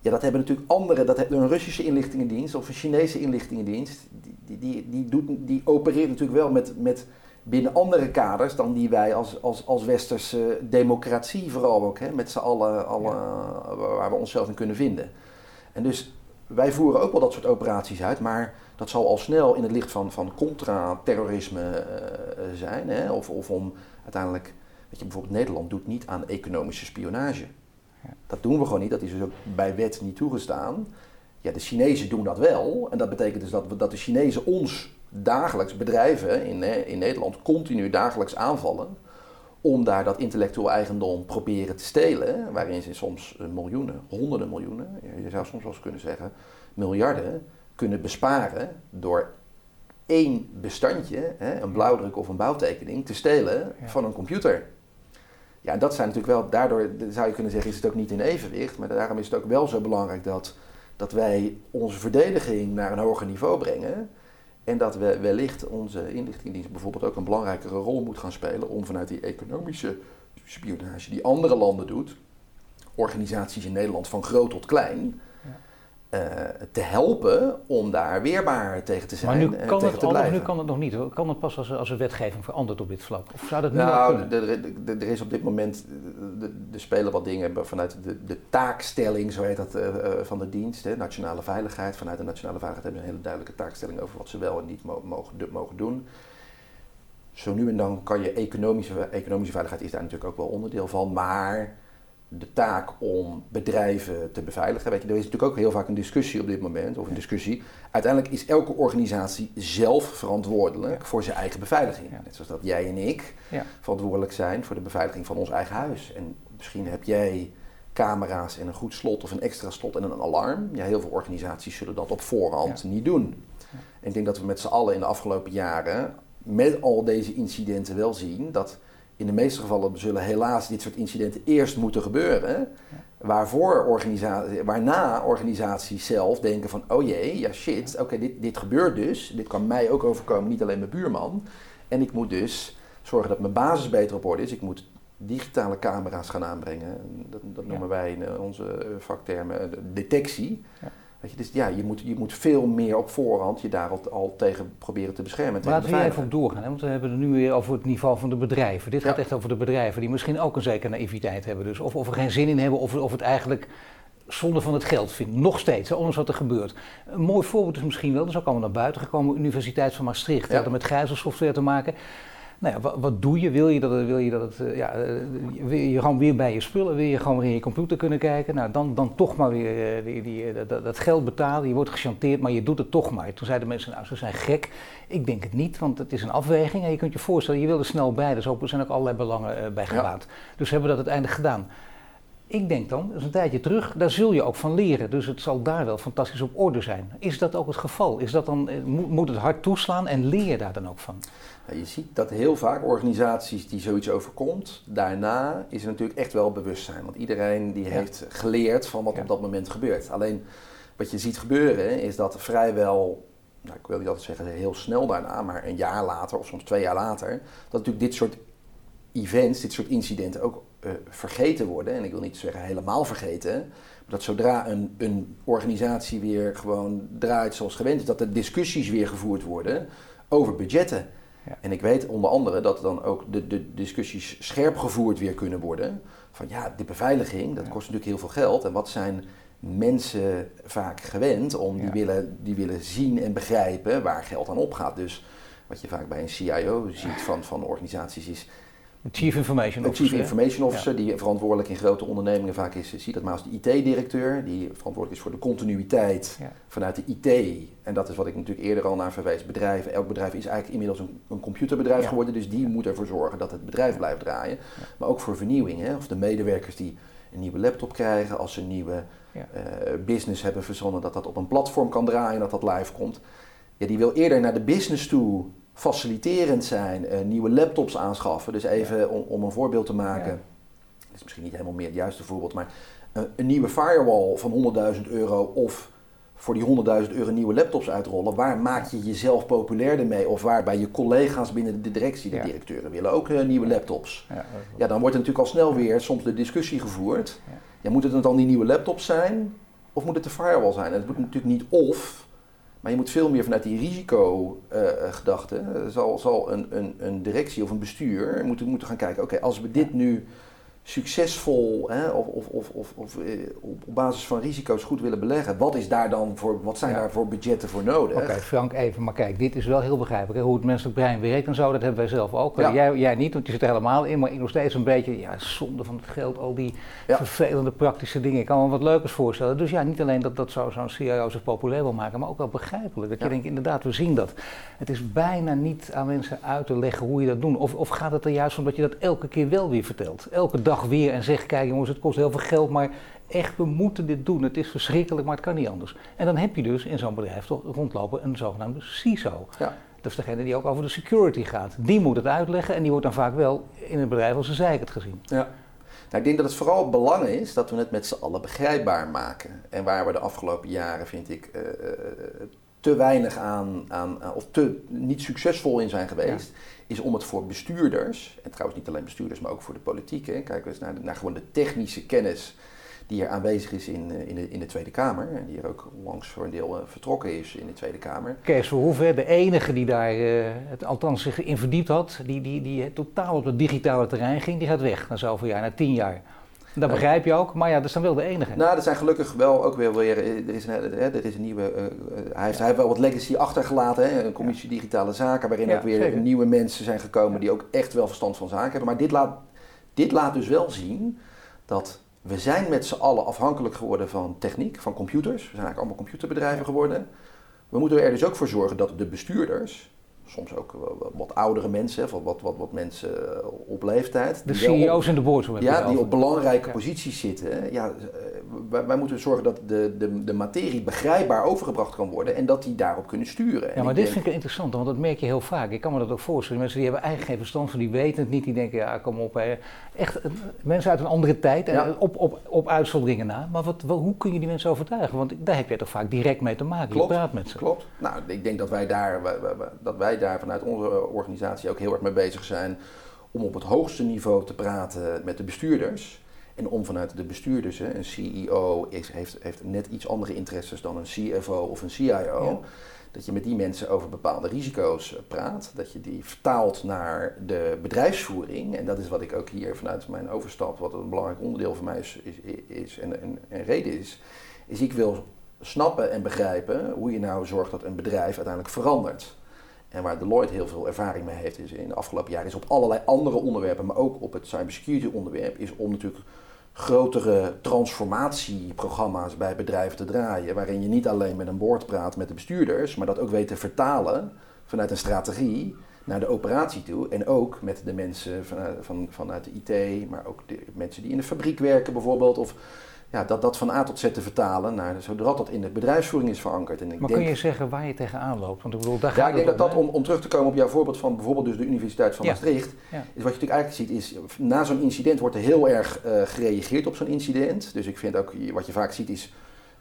S2: Ja, dat hebben natuurlijk andere, dat heeft een Russische inlichtingendienst of een Chinese inlichtingendienst, die, die, die, die, doet, die opereert natuurlijk wel met, met binnen andere kaders dan die wij als, als, als westerse democratie vooral ook, hè, met z'n allen, alle, ja. waar we onszelf in kunnen vinden. En dus wij voeren ook wel dat soort operaties uit, maar dat zal al snel in het licht van, van contra-terrorisme uh, zijn. Hè? Of, of om uiteindelijk, weet je, bijvoorbeeld Nederland doet niet aan economische spionage. Dat doen we gewoon niet, dat is dus ook bij wet niet toegestaan. Ja, de Chinezen doen dat wel. En dat betekent dus dat, we, dat de Chinezen ons dagelijks bedrijven in, in Nederland continu dagelijks aanvallen. Om daar dat intellectueel eigendom proberen te stelen. Waarin ze soms miljoenen, honderden miljoenen, je zou soms wel eens kunnen zeggen miljarden kunnen besparen door één bestandje, een blauwdruk of een bouwtekening, te stelen van een computer. Ja, dat zijn natuurlijk wel, daardoor zou je kunnen zeggen, is het ook niet in evenwicht. Maar daarom is het ook wel zo belangrijk dat, dat wij onze verdediging naar een hoger niveau brengen. En dat we wellicht onze inlichtingendienst bijvoorbeeld ook een belangrijkere rol moet gaan spelen om vanuit die economische spionage die andere landen doet, organisaties in Nederland van groot tot klein, uh, te helpen om daar weerbaar tegen te zijn.
S1: Maar nu kan,
S2: tegen
S1: het, al, nu kan het nog niet. Kan het pas als, als er wetgeving verandert op dit vlak? Of zou dat nu
S2: nou, er is op dit moment, er spelen wat dingen vanuit de, de taakstelling, zo heet dat, uh, van de dienst, hè, nationale veiligheid. Vanuit de nationale veiligheid hebben ze een hele duidelijke taakstelling over wat ze wel en niet mo mogen, mogen doen. Zo nu en dan kan je economische, economische veiligheid is daar natuurlijk ook wel onderdeel van, maar de taak om bedrijven te beveiligen. Weet je, er is natuurlijk ook heel vaak een discussie op dit moment, of een discussie. Uiteindelijk is elke organisatie zelf verantwoordelijk ja. voor zijn eigen beveiliging. Ja. Net zoals dat jij en ik ja. verantwoordelijk zijn voor de beveiliging van ons eigen huis. En misschien heb jij camera's en een goed slot of een extra slot en een alarm. Ja, heel veel organisaties zullen dat op voorhand niet doen. En ik denk dat we met z'n allen in de afgelopen jaren met al deze incidenten wel zien dat in de meeste gevallen zullen helaas dit soort incidenten eerst moeten gebeuren. Waarvoor organisatie, waarna organisaties zelf denken van, oh jee, ja shit, oké, dit, dit gebeurt dus. Dit kan mij ook overkomen, niet alleen mijn buurman. En ik moet dus zorgen dat mijn basis beter op orde is. Ik moet digitale camera's gaan aanbrengen. Dat, dat noemen ja. wij in onze vaktermen detectie. Ja. Weet je, dus ja, je moet, je moet veel meer op voorhand je daar al, al tegen proberen te beschermen.
S1: Maar laten we even op doorgaan, hè? want we hebben het nu weer over het niveau van de bedrijven. Dit gaat echt over de bedrijven die misschien ook een zekere naïviteit hebben. Dus. Of, of er geen zin in hebben, of, of het eigenlijk zonde van het geld vinden. Nog steeds, hè, ondanks wat er gebeurt. Een mooi voorbeeld is misschien wel, dat is ook allemaal naar buiten gekomen, Universiteit van Maastricht. Ja. Dat had met gijzelsoftware te maken. Nou ja, wat, wat, doe je? Wil je dat het, wil je dat het, ja, wil je gewoon weer bij je spullen, wil je gewoon weer in je computer kunnen kijken? Nou, dan, dan toch maar weer die, die, dat, dat, geld betalen. Je wordt gechanteerd, maar je doet het toch maar. Toen zeiden mensen, nou, ze zijn gek. Ik denk het niet, want het is een afweging. En je kunt je voorstellen, je wil er snel bij. Dus er zijn ook allerlei belangen bij gebaat. Ja. Dus hebben we dat uiteindelijk gedaan. Ik denk dan, dat is een tijdje terug, daar zul je ook van leren. Dus het zal daar wel fantastisch op orde zijn. Is dat ook het geval? Is dat dan, eh, moet het hard toeslaan en leer je daar dan ook van?
S2: je ziet dat heel vaak organisaties die zoiets overkomt, daarna is er natuurlijk echt wel bewustzijn. Want iedereen die heeft geleerd van wat op dat moment gebeurt. Alleen wat je ziet gebeuren is dat vrijwel, nou, ik wil niet altijd zeggen heel snel daarna, maar een jaar later of soms twee jaar later, dat natuurlijk dit soort events, dit soort incidenten ook uh, vergeten worden. En ik wil niet zeggen helemaal vergeten. Dat zodra een, een organisatie weer gewoon draait zoals gewend is, dat er discussies weer gevoerd worden over budgetten. Ja. En ik weet onder andere dat dan ook de, de discussies scherp gevoerd weer kunnen worden. Van ja, de beveiliging, dat kost natuurlijk heel veel geld. En wat zijn mensen vaak gewend om, die, willen, die willen zien en begrijpen waar geld aan opgaat. Dus wat je vaak bij een CIO ziet van, van organisaties is
S1: Chief Information
S2: Officer. Chief Information Officer, die verantwoordelijk in grote ondernemingen vaak is. Zie dat maar als de IT-directeur, die verantwoordelijk is voor de continuïteit vanuit de IT. En dat is wat ik natuurlijk eerder al naar verwees. Bedrijven, elk bedrijf is eigenlijk inmiddels een, een computerbedrijf geworden, dus die moet ervoor zorgen dat het bedrijf blijft draaien. Maar ook voor vernieuwing, hè? of de medewerkers die een nieuwe laptop krijgen, als ze een nieuwe uh, business hebben verzonnen, dat dat op een platform kan draaien, dat dat live komt. Ja, die wil eerder naar de business toe faciliterend zijn, uh, nieuwe laptops aanschaffen. Dus even om, om, een voorbeeld te maken, ja. dat is misschien niet helemaal meer het juiste voorbeeld, maar uh, een nieuwe firewall van 100.000 euro of voor die 100.000 euro nieuwe laptops uitrollen. Waar maak je jezelf populairder mee? Of waar bij je collega's binnen de directie, de directeuren willen ook uh, nieuwe laptops. Ja, ja, dan wordt er natuurlijk al snel weer soms de discussie gevoerd. Ja. moet het dan die nieuwe laptops zijn? Of moet het de firewall zijn? En het moet natuurlijk niet of, maar je moet veel meer vanuit die risicogedachte, uh, zal, zal een, een, een directie of een bestuur moeten, moeten gaan kijken, oké, als we dit nu succesvol hè, of, of, of, of, of eh, op basis van risico's goed willen beleggen, wat, is daar dan voor, wat zijn daar voor budgetten voor nodig?
S1: Oké, Frank, even, maar kijk, dit is wel heel begrijpelijk. Hè? Hoe het menselijk brein werkt en zo, dat hebben wij zelf ook. Jij, jij niet, want je zit er helemaal in, maar ik nog steeds een beetje, ja, zonde van het geld, al die vervelende praktische dingen. Ik kan me wat leukers voorstellen. Dus ja, niet alleen dat, dat zo'n CIO zich populair wil maken, maar ook wel begrijpelijk. Dat je denkt, inderdaad, we zien dat. Het is bijna niet aan mensen uit te leggen hoe je dat doet. Of, of gaat het er juist om dat je dat elke keer wel weer vertelt? Elke dag weer en zeg, kijk jongens, het kost heel veel geld, maar echt, we moeten dit doen. Het is verschrikkelijk, maar het kan niet anders. En dan heb je dus in zo'n bedrijf toch rondlopen een zogenaamde CISO. Ja. Dat is degene die ook over de security gaat. Die moet het uitleggen en die wordt dan vaak wel in het bedrijf als een het gezien.
S2: Ja. Nou, ik denk dat het vooral belang is dat we het met z'n allen begrijpbaar maken. En waar we de afgelopen jaren, vind ik, uh, te weinig aan, aan, of te niet succesvol in zijn geweest, is om het voor bestuurders, en trouwens niet alleen bestuurders, maar ook voor de politiek, hè, kijken we eens naar, naar gewoon de technische kennis die er aanwezig is in, eh, in, de, in de Tweede Kamer. En die er ook langs voor een deel eh, vertrokken is in de Tweede Kamer.
S1: Kees Verhoeven, de enige die daar uh, het, althans zich in verdiept had, die, die, die totaal op het digitale terrein ging, die gaat weg na zoveel jaar, na tien jaar. Dat begrijp je ook, maar ja, dat is dan wel de enige.
S2: Nou, er zijn gelukkig wel ook weer, weer er, is een, er is een nieuwe, uh, hij, heeft, hij heeft wel wat legacy achtergelaten, hè, een commissie digitale zaken, waarin ook weer nieuwe mensen zijn gekomen die ook echt wel verstand van zaken hebben. Maar dit laat, dit laat dus wel zien dat we zijn met z'n allen afhankelijk geworden van techniek, van computers. We zijn eigenlijk allemaal computerbedrijven geworden. We moeten er dus ook voor zorgen dat de bestuurders soms ook wat oudere mensen, wat, wat, wat, wat mensen eh, op leeftijd.
S1: De CEO's en de boards.
S2: Ja, die op belangrijke posities zitten. Ja, eh, wij, wij, moeten zorgen dat de, de, de materie begrijpbaar overgebracht kan worden en dat die daarop kunnen sturen.
S1: Ja, maar dit vind ik interessant, want dat merk je heel vaak. Ik kan me dat ook voorstellen. Mensen die hebben eigenlijk geen verstand van, die weten het niet. Die denken, ja, kom op. Hè. Echt eh, mensen uit een andere tijd, en op, op, op uitzonderingen na. Maar wat, hoe kun je die mensen overtuigen? Want daar heb je toch vaak direct mee te maken.
S2: Klopt,
S1: je praat met ze.
S2: Klopt. Nou, ik denk dat wij daar, dat wij daar vanuit onze organisatie ook heel erg mee bezig zijn om op het hoogste niveau te praten met de bestuurders. En om vanuit de bestuurders, een CEO is, heeft, heeft net iets andere interesses dan een CFO of een CIO. Dat je met die mensen over bepaalde risico's praat. Dat je die vertaalt naar de bedrijfsvoering. En dat is wat ik ook hier vanuit mijn overstap, wat een belangrijk onderdeel van mij is, is, is en, en, en reden is. Is ik wil snappen en begrijpen hoe je nou zorgt dat een bedrijf uiteindelijk verandert. En waar Deloitte heel veel ervaring mee heeft is in de afgelopen jaren, is op allerlei andere onderwerpen, maar ook op het cybersecurity onderwerp, is om natuurlijk grotere transformatieprogramma's bij bedrijven te draaien. Waarin je niet alleen met een board praat met de bestuurders, maar dat ook weet te vertalen vanuit een strategie naar de operatie toe. En ook met de mensen vanuit, van, vanuit de IT, maar ook de mensen die in de fabriek werken bijvoorbeeld. Of ja, dat, dat van A tot Z te vertalen, naar, zodat dat in de bedrijfsvorming is verankerd. En
S1: ik maar kun je zeggen waar je tegenaan loopt? Want ik bedoel, daar
S2: ja, ik denk dat dat, om, om terug te komen op jouw voorbeeld van bijvoorbeeld dus de Universiteit van Maastricht, is wat je natuurlijk eigenlijk ziet is, na zo'n incident wordt er heel erg uh, gereageerd op zo'n incident. Dus ik vind ook, wat je vaak ziet is,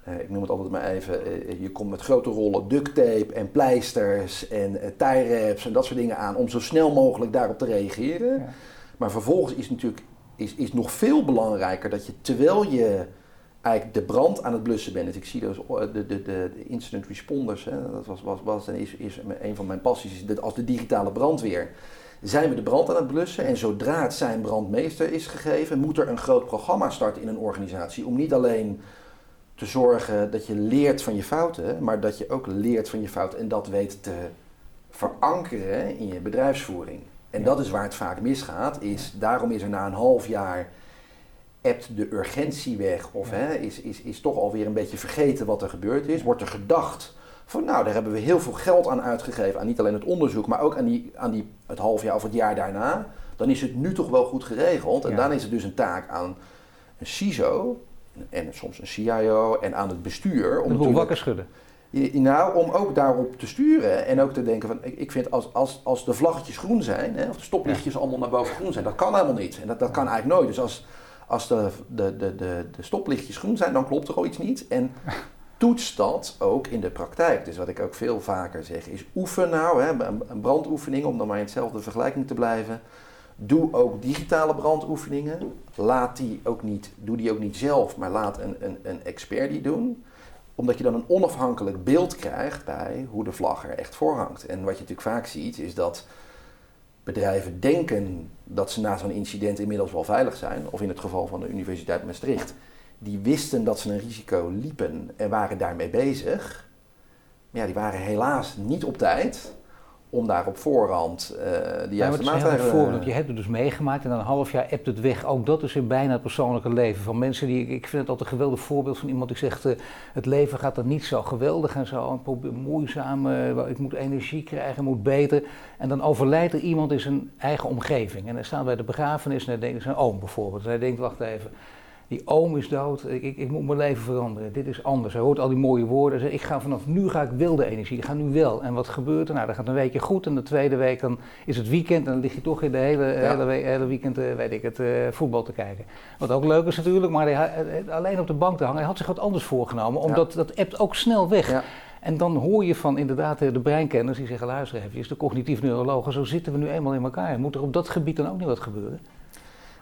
S2: uh, ik noem het altijd maar even, uh, je komt met grote rollen duct tape en pleisters en tie wraps en dat soort dingen aan om zo snel mogelijk daarop te reageren. Ja. Maar vervolgens is natuurlijk is, is nog veel belangrijker dat je terwijl je eigenlijk de brand aan het blussen bent. Dus ik zie dus de, de, de, incident responders, hè, dat was, was, was en is, is een van mijn passies, als de digitale brandweer. Zijn we de brand aan het blussen en zodra het zijn brandmeester is gegeven, moet er een groot programma starten in een organisatie om niet alleen te zorgen dat je leert van je fouten, maar dat je ook leert van je fouten en dat weet te verankeren in je bedrijfsvoering. En dat is waar het vaak misgaat, is daarom is er na een half jaar ebt de urgentie weg of hè, is, is, is toch alweer een beetje vergeten wat er gebeurd is. Wordt er gedacht van nou, daar hebben we heel veel geld aan uitgegeven, aan niet alleen het onderzoek, maar ook aan, die, aan die, het half jaar of het jaar daarna. Dan is het nu toch wel goed geregeld. En dan is het dus een taak aan een CISO en soms een CIO en aan het bestuur.
S1: Om hoe wakker schudden.
S2: Nou, om ook daarop te sturen en ook te denken van, ik, ik vind als, als, als de vlaggetjes groen zijn, hè, of de stoplichtjes allemaal naar boven groen zijn, dat kan helemaal niet. En dat, dat kan eigenlijk nooit. Dus als, als de, de, de, de, stoplichtjes groen zijn, dan klopt er al iets niet. En toets dat ook in de praktijk. Dus wat ik ook veel vaker zeg is oefen nou, hè, een brandoefening, om dan maar in hetzelfde vergelijking te blijven. Doe ook digitale brandoefeningen. Laat die ook niet, doe die ook niet zelf, maar laat een, een, een expert die doen omdat je dan een onafhankelijk beeld krijgt bij hoe de vlag er echt voor hangt. En wat je natuurlijk vaak ziet, is dat bedrijven denken dat ze na zo'n incident inmiddels wel veilig zijn, of in het geval van de Universiteit Maastricht, die wisten dat ze een risico liepen en waren daarmee bezig. Ja, die waren helaas niet op tijd om daar op voorhand uh, de juiste ja, maatregelen...
S1: Je hebt het dus meegemaakt en dan een half jaar ebt het weg. Ook dat is in bijna het persoonlijke leven van mensen die... Ik vind het altijd een geweldig voorbeeld van iemand die zegt... Uh, het leven gaat er niet zo geweldig en zo moeizaam. Uh, ik moet energie krijgen, moet beter. En dan overlijdt er iemand in zijn eigen omgeving. En dan staat bij de begrafenis en hij denkt, zijn oom bijvoorbeeld. En hij denkt, wacht even die oom is dood, ik, ik, ik, moet mijn leven veranderen, dit is anders. Hij hoort al die mooie woorden, zegt, ik ga vanaf nu ga ik wilde energie, ik ga nu wel. En wat gebeurt er? Nou, dan gaat een weekje goed en de tweede week dan is het weekend en dan lig je toch in de hele, hele, hele, weekend, uh, weet ik het, uh, voetbal te kijken. Wat ook leuk is natuurlijk, maar hij, alleen op de bank te hangen, hij had zich wat anders voorgenomen, omdat dat appt ook snel weg. Ja. En dan hoor je van inderdaad de breinkenners die zeggen, luister even, de cognitief neurologen, zo zitten we nu eenmaal in elkaar. Moet er op dat gebied dan ook niet wat gebeuren?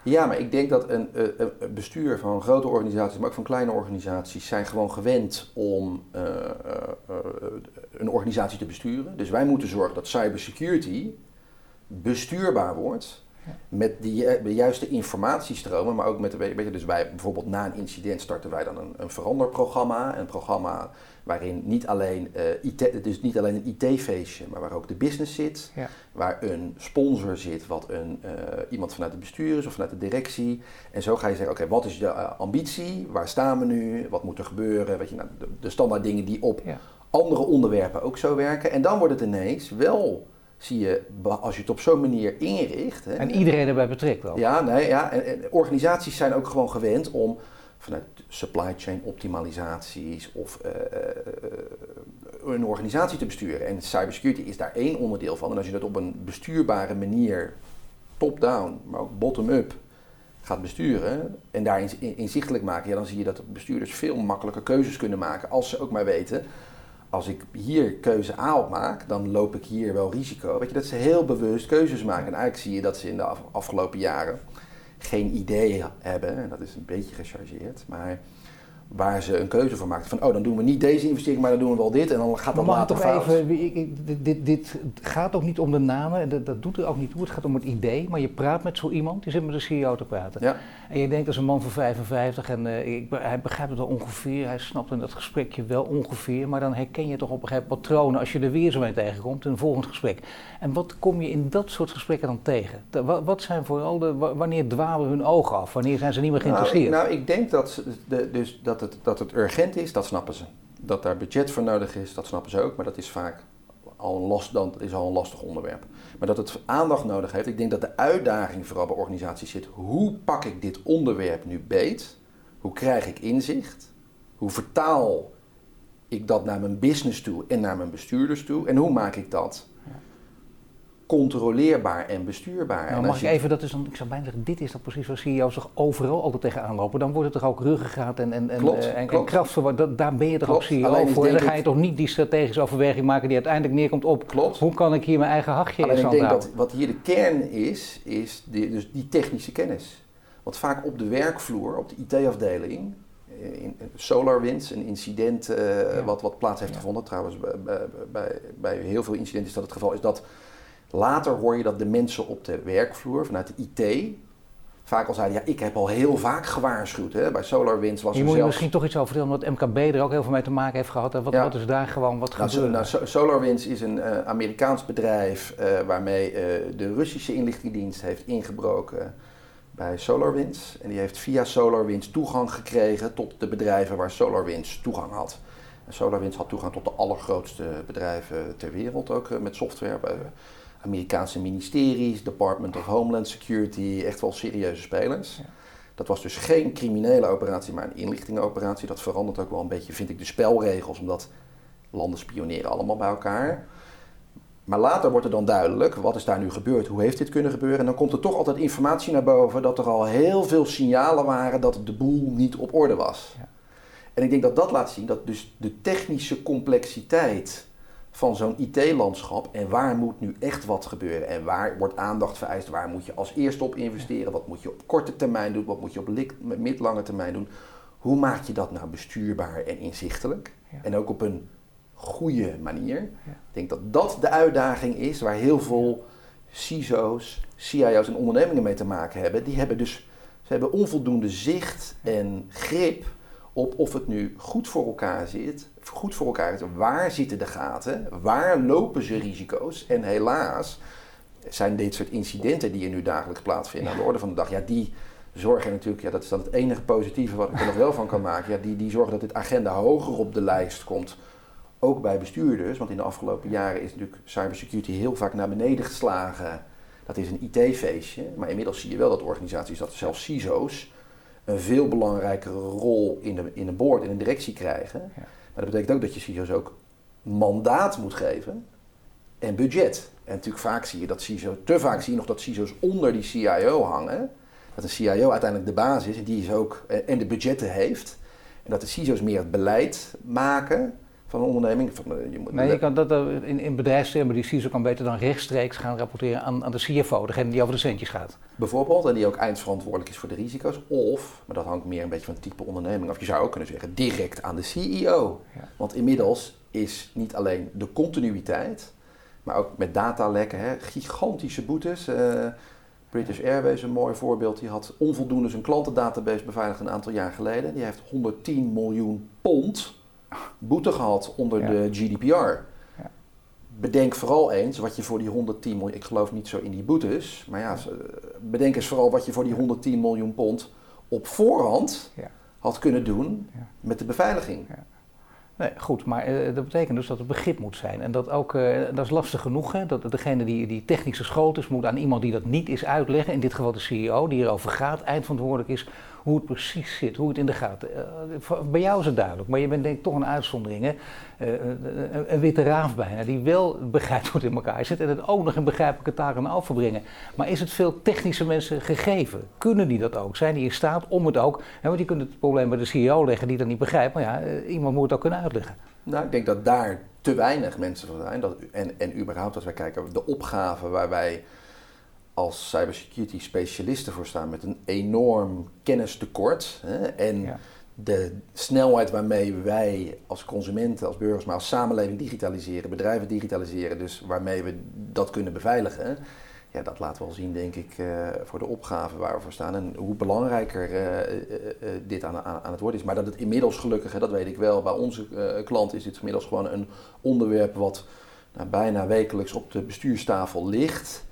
S2: Ja, maar ik denk dat een, een, bestuur van grote organisaties, maar ook van kleine organisaties, zijn gewoon gewend om uh, uh, een organisatie te besturen. Dus wij moeten zorgen dat cybersecurity bestuurbaar wordt. Met de, de, juiste informatiestromen, maar ook met de. Weet je, dus wij bijvoorbeeld na een incident starten wij dan een, een veranderprogramma. Een programma waarin niet alleen, uh, IT, dus niet alleen een IT-feestje, maar waar ook de business zit. Ja. Waar een sponsor zit, wat een, uh, iemand vanuit het bestuur is of vanuit de directie. En zo ga je zeggen, oké, wat is je uh, ambitie? Waar staan we nu? Wat moet er gebeuren? Weet je, nou, de, de standaard dingen die op ja. andere onderwerpen ook zo werken. En dan wordt het ineens wel zie je, als je het op zo'n manier inricht. Hè,
S1: en iedereen erbij betrekt dan?
S2: Ja, nee, ja en, en, organisaties zijn ook gewoon gewend om vanuit supply chain optimalisaties of uh, een organisatie te besturen. En cybersecurity is daar één onderdeel van. En als je dat op een bestuurbare manier, top-down, maar ook bottom-up, gaat besturen en daar inzichtelijk maken, ja, dan zie je dat bestuurders veel makkelijker keuzes kunnen maken als ze ook maar weten als ik hier keuze A op maak, dan loop ik hier wel risico. Weet je, dat ze heel bewust keuzes maken. En eigenlijk zie je dat ze in de afgelopen jaren geen idee hebben, en dat is een beetje gechargeerd, maar waar ze een keuze voor maakten. Van, oh, dan doen we niet deze investering, maar dan doen we wel dit en dan gaat dat maar later fout.
S1: Even, ik, dit, dit, gaat ook niet om de namen, dat, dat doet er ook niet toe. Het gaat om het idee, maar je praat met zo iemand, die zit met de CEO te praten. Ja. En je denkt als een man van 55 en uh, ik, hij begrijpt het wel ongeveer, hij snapt in dat gesprekje wel ongeveer, maar dan herken je toch op een gegeven moment patronen als je er weer zo mee tegenkomt in een volgend gesprek. En wat kom je in dat soort gesprekken dan tegen? wat, wat, zijn vooral de, wanneer dwalen hun ogen af? Wanneer zijn ze niet meer nou, geïnteresseerd?
S2: Nou, nou ik denk dat, de, dus dat het, dat het urgent is, dat snappen ze. Dat daar budget voor nodig is, dat snappen ze ook. Maar dat is vaak al last, dan is al een lastig onderwerp. Maar dat het aandacht nodig heeft. Ik denk dat de uitdaging vooral bij organisaties zit. Hoe pak ik dit onderwerp nu beet? Hoe krijg ik inzicht? Hoe vertaal ik dat naar mijn business toe en naar mijn bestuurders toe? En hoe maak ik dat controleerbaar en bestuurbaar.
S1: Nou,
S2: en
S1: mag ik even, dat is dan, ik zou bijna zeggen, dit is dan precies waar CEO's toch overal altijd tegenaan lopen. Dan wordt het toch ook ruggengraat en, en, en,
S2: klopt,
S1: en,
S2: klopt.
S1: en kracht voor, dat, daar ben je toch
S2: Klopt.
S1: ook CEO
S2: Alleen
S1: voor. En dan ga je
S2: ik-
S1: toch niet die strategische overweging maken die uiteindelijk neerkomt op,
S2: Klopt.
S1: hoe kan ik hier mijn eigen hachje
S2: Alleen
S1: in
S2: ik denk
S1: houden?
S2: dat wat hier de kern is, is die, dus die technische kennis. Want vaak op de werkvloer, op de IT-afdeling, eh, in SolarWinds, een incident eh,
S1: Ja.
S2: wat, wat plaats heeft
S1: Ja.
S2: gevonden, trouwens bij, bij, bij heel veel incidenten is dat het geval, is dat later hoor je dat de mensen op de werkvloer vanuit de IT vaak al zeiden, ja ik heb al heel vaak gewaarschuwd. Hè? Bij SolarWinds was
S1: Hier
S2: er
S1: moet je
S2: zelfs...
S1: misschien toch iets over vertellen, omdat MKB er ook heel veel mee te maken heeft gehad. En wat,
S2: Ja.
S1: wat is daar gewoon, wat
S2: Nou,
S1: gebeurt
S2: nou, So- SolarWinds is een eh, Amerikaans bedrijf eh, waarmee eh, de Russische inlichtingendienst heeft ingebroken bij SolarWinds. En die heeft via SolarWinds toegang gekregen tot de bedrijven waar SolarWinds toegang had. En SolarWinds had toegang tot de allergrootste bedrijven ter wereld ook met software. Amerikaanse ministeries, Department of Homeland Security, echt wel serieuze spelers.
S1: Ja.
S2: Dat was dus geen criminele operatie, maar een inlichtingenoperatie. Dat verandert ook wel een beetje, vind ik, de spelregels, omdat landen spioneren allemaal bij elkaar. Maar later wordt er dan duidelijk, wat is daar nu gebeurd, hoe heeft dit kunnen gebeuren? En dan komt er toch altijd informatie naar boven dat er al heel veel signalen waren dat de boel niet op orde was.
S1: Ja.
S2: En ik denk dat dat laat zien dat dus de technische complexiteit van zo'n IT-landschap en waar moet nu echt wat gebeuren en waar wordt aandacht vereist, waar moet je als eerste op investeren, wat moet je op korte termijn doen, wat moet je op middellange termijn doen. Hoe maak je dat nou bestuurbaar en inzichtelijk?
S1: Ja.
S2: En ook op een goede manier.
S1: Ja.
S2: Ik denk dat dat de uitdaging is waar heel veel CISO's, CIO's en ondernemingen mee te maken hebben. Die hebben dus ze hebben onvoldoende zicht en grip op of het nu goed voor elkaar zit. Goed voor elkaar is. Waar zitten de gaten? Waar lopen ze risico's? En helaas zijn dit soort incidenten die er nu dagelijks plaatsvinden aan de orde van de dag. Ja, die zorgen natuurlijk, ja, dat is dan het enige positieve wat ik er nog wel van kan maken. Ja, die, die zorgen dat dit agenda hoger op de lijst komt. Ook bij bestuurders, want in de afgelopen jaren is natuurlijk cybersecurity heel vaak naar beneden geslagen. Dat is een IT-feestje, maar inmiddels zie je wel dat organisaties, dat zelfs CISO's, een veel belangrijkere rol in de, in een board, in een directie krijgen.
S1: Ja.
S2: Maar dat betekent ook dat je CISO's ook mandaat moet geven en budget. En natuurlijk vaak zie je dat CISO, te vaak zie je nog dat CISO's onder die CIO hangen. Dat een CIO uiteindelijk de baas is en die is ook eh, en de budgetten heeft. En dat de CISO's meer het beleid maken van een onderneming. Van, eh, je moet
S1: Nee, je kan dat, eh, in, in bedrijfstermen, die CISO kan beter dan rechtstreeks gaan rapporteren aan, aan de CFO, degene die over de centjes gaat.
S2: Bijvoorbeeld, en die ook eindverantwoordelijk is voor de risico's. Of, maar dat hangt meer een beetje van het type onderneming af. Je zou ook kunnen zeggen, direct aan de CEO.
S1: Ja.
S2: Want inmiddels is niet alleen de continuïteit, maar ook met datalekken, hè, gigantische boetes. Eh, British Airways, een mooi voorbeeld, die had onvoldoende zijn klantendatabase beveiligd een aantal jaar geleden. Die heeft 110 miljoen pond boete gehad onder de GDPR.
S1: Ja.
S2: Bedenk vooral eens wat je voor die 110 miljoen, ik geloof niet zo in die boetes, maar ja, bedenk eens vooral wat je voor die 110 miljoen pond op voorhand
S1: Ja.
S2: had kunnen doen met de beveiliging.
S1: Nee, goed, maar eh, dat betekent dus dat het begrip moet zijn. En dat ook, eh, dat is lastig genoeg, hè, dat degene die, die technisch geschoold is, moet aan iemand die dat niet is uitleggen, in dit geval de CEO, die erover gaat, eindverantwoordelijk is, hoe het precies zit, hoe het in de gaten. Eh, bij jou is het duidelijk, maar je bent denk ik toch een uitzondering, hè? Eh, een, een witte raaf bijna, die wel begrijpt hoe het in elkaar zit en het ook nog in begrijpelijke taken aan overbrengen. Maar is het veel technische mensen gegeven? Kunnen die dat ook? Zijn die in staat om het ook, hè, want die kunnen het probleem bij de CEO leggen die dat niet begrijpt, maar ja, eh, iemand moet het ook kunnen uitleggen.
S2: Nou, ik denk dat daar te weinig mensen van zijn. Dat, en, en überhaupt als wij kijken, de opgave waar wij als cybersecurity specialisten voor staan met een enorm kennistekort. Hè, en
S1: Ja.
S2: de snelheid waarmee wij als consumenten, als burgers, maar als samenleving digitaliseren, bedrijven digitaliseren, dus waarmee we dat kunnen beveiligen. Ja, dat laat wel zien, denk ik, eh, voor de opgave waar we voor staan en hoe belangrijker eh, eh, dit aan, aan, aan het worden is. Maar dat het inmiddels gelukkig, hè, dat weet ik wel, bij onze klant is dit inmiddels gewoon een onderwerp wat nou, bijna wekelijks op de bestuurstafel ligt.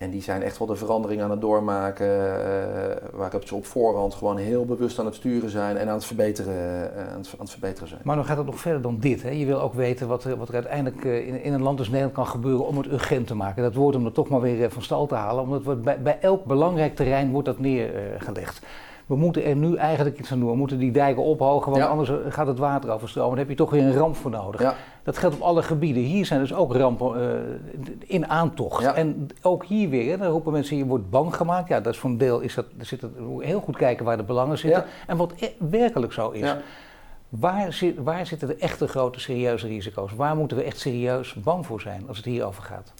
S2: En die zijn echt wel de verandering aan het doormaken, uh, waarop ze op voorhand gewoon heel bewust aan het sturen zijn en aan het verbeteren, uh, aan, het, aan, het, verbeteren zijn.
S1: Maar dan gaat het nog verder dan dit. Hè? Je wil ook weten wat er, wat er uiteindelijk in, in, een land als Nederland kan gebeuren om het urgent te maken. Dat woord om er toch maar weer van stal te halen, omdat wordt bij, bij elk belangrijk terrein wordt dat neergelegd we moeten er nu eigenlijk iets aan doen. We moeten die dijken ophogen, want anders gaat het water overstromen. Daar heb je toch weer een ramp voor nodig. Ja. Dat geldt op alle gebieden. Hier zijn dus ook rampen uh, in aantocht. En ook hier weer, dan roepen mensen, je wordt bang gemaakt. Ja, dat is voor een deel, is dat, er zit het, heel goed kijken waar de belangen zitten. En wat e- werkelijk zo is. Waar, zit, waar zitten de echte grote serieuze risico's? Waar moeten we echt serieus bang voor zijn als het hierover gaat?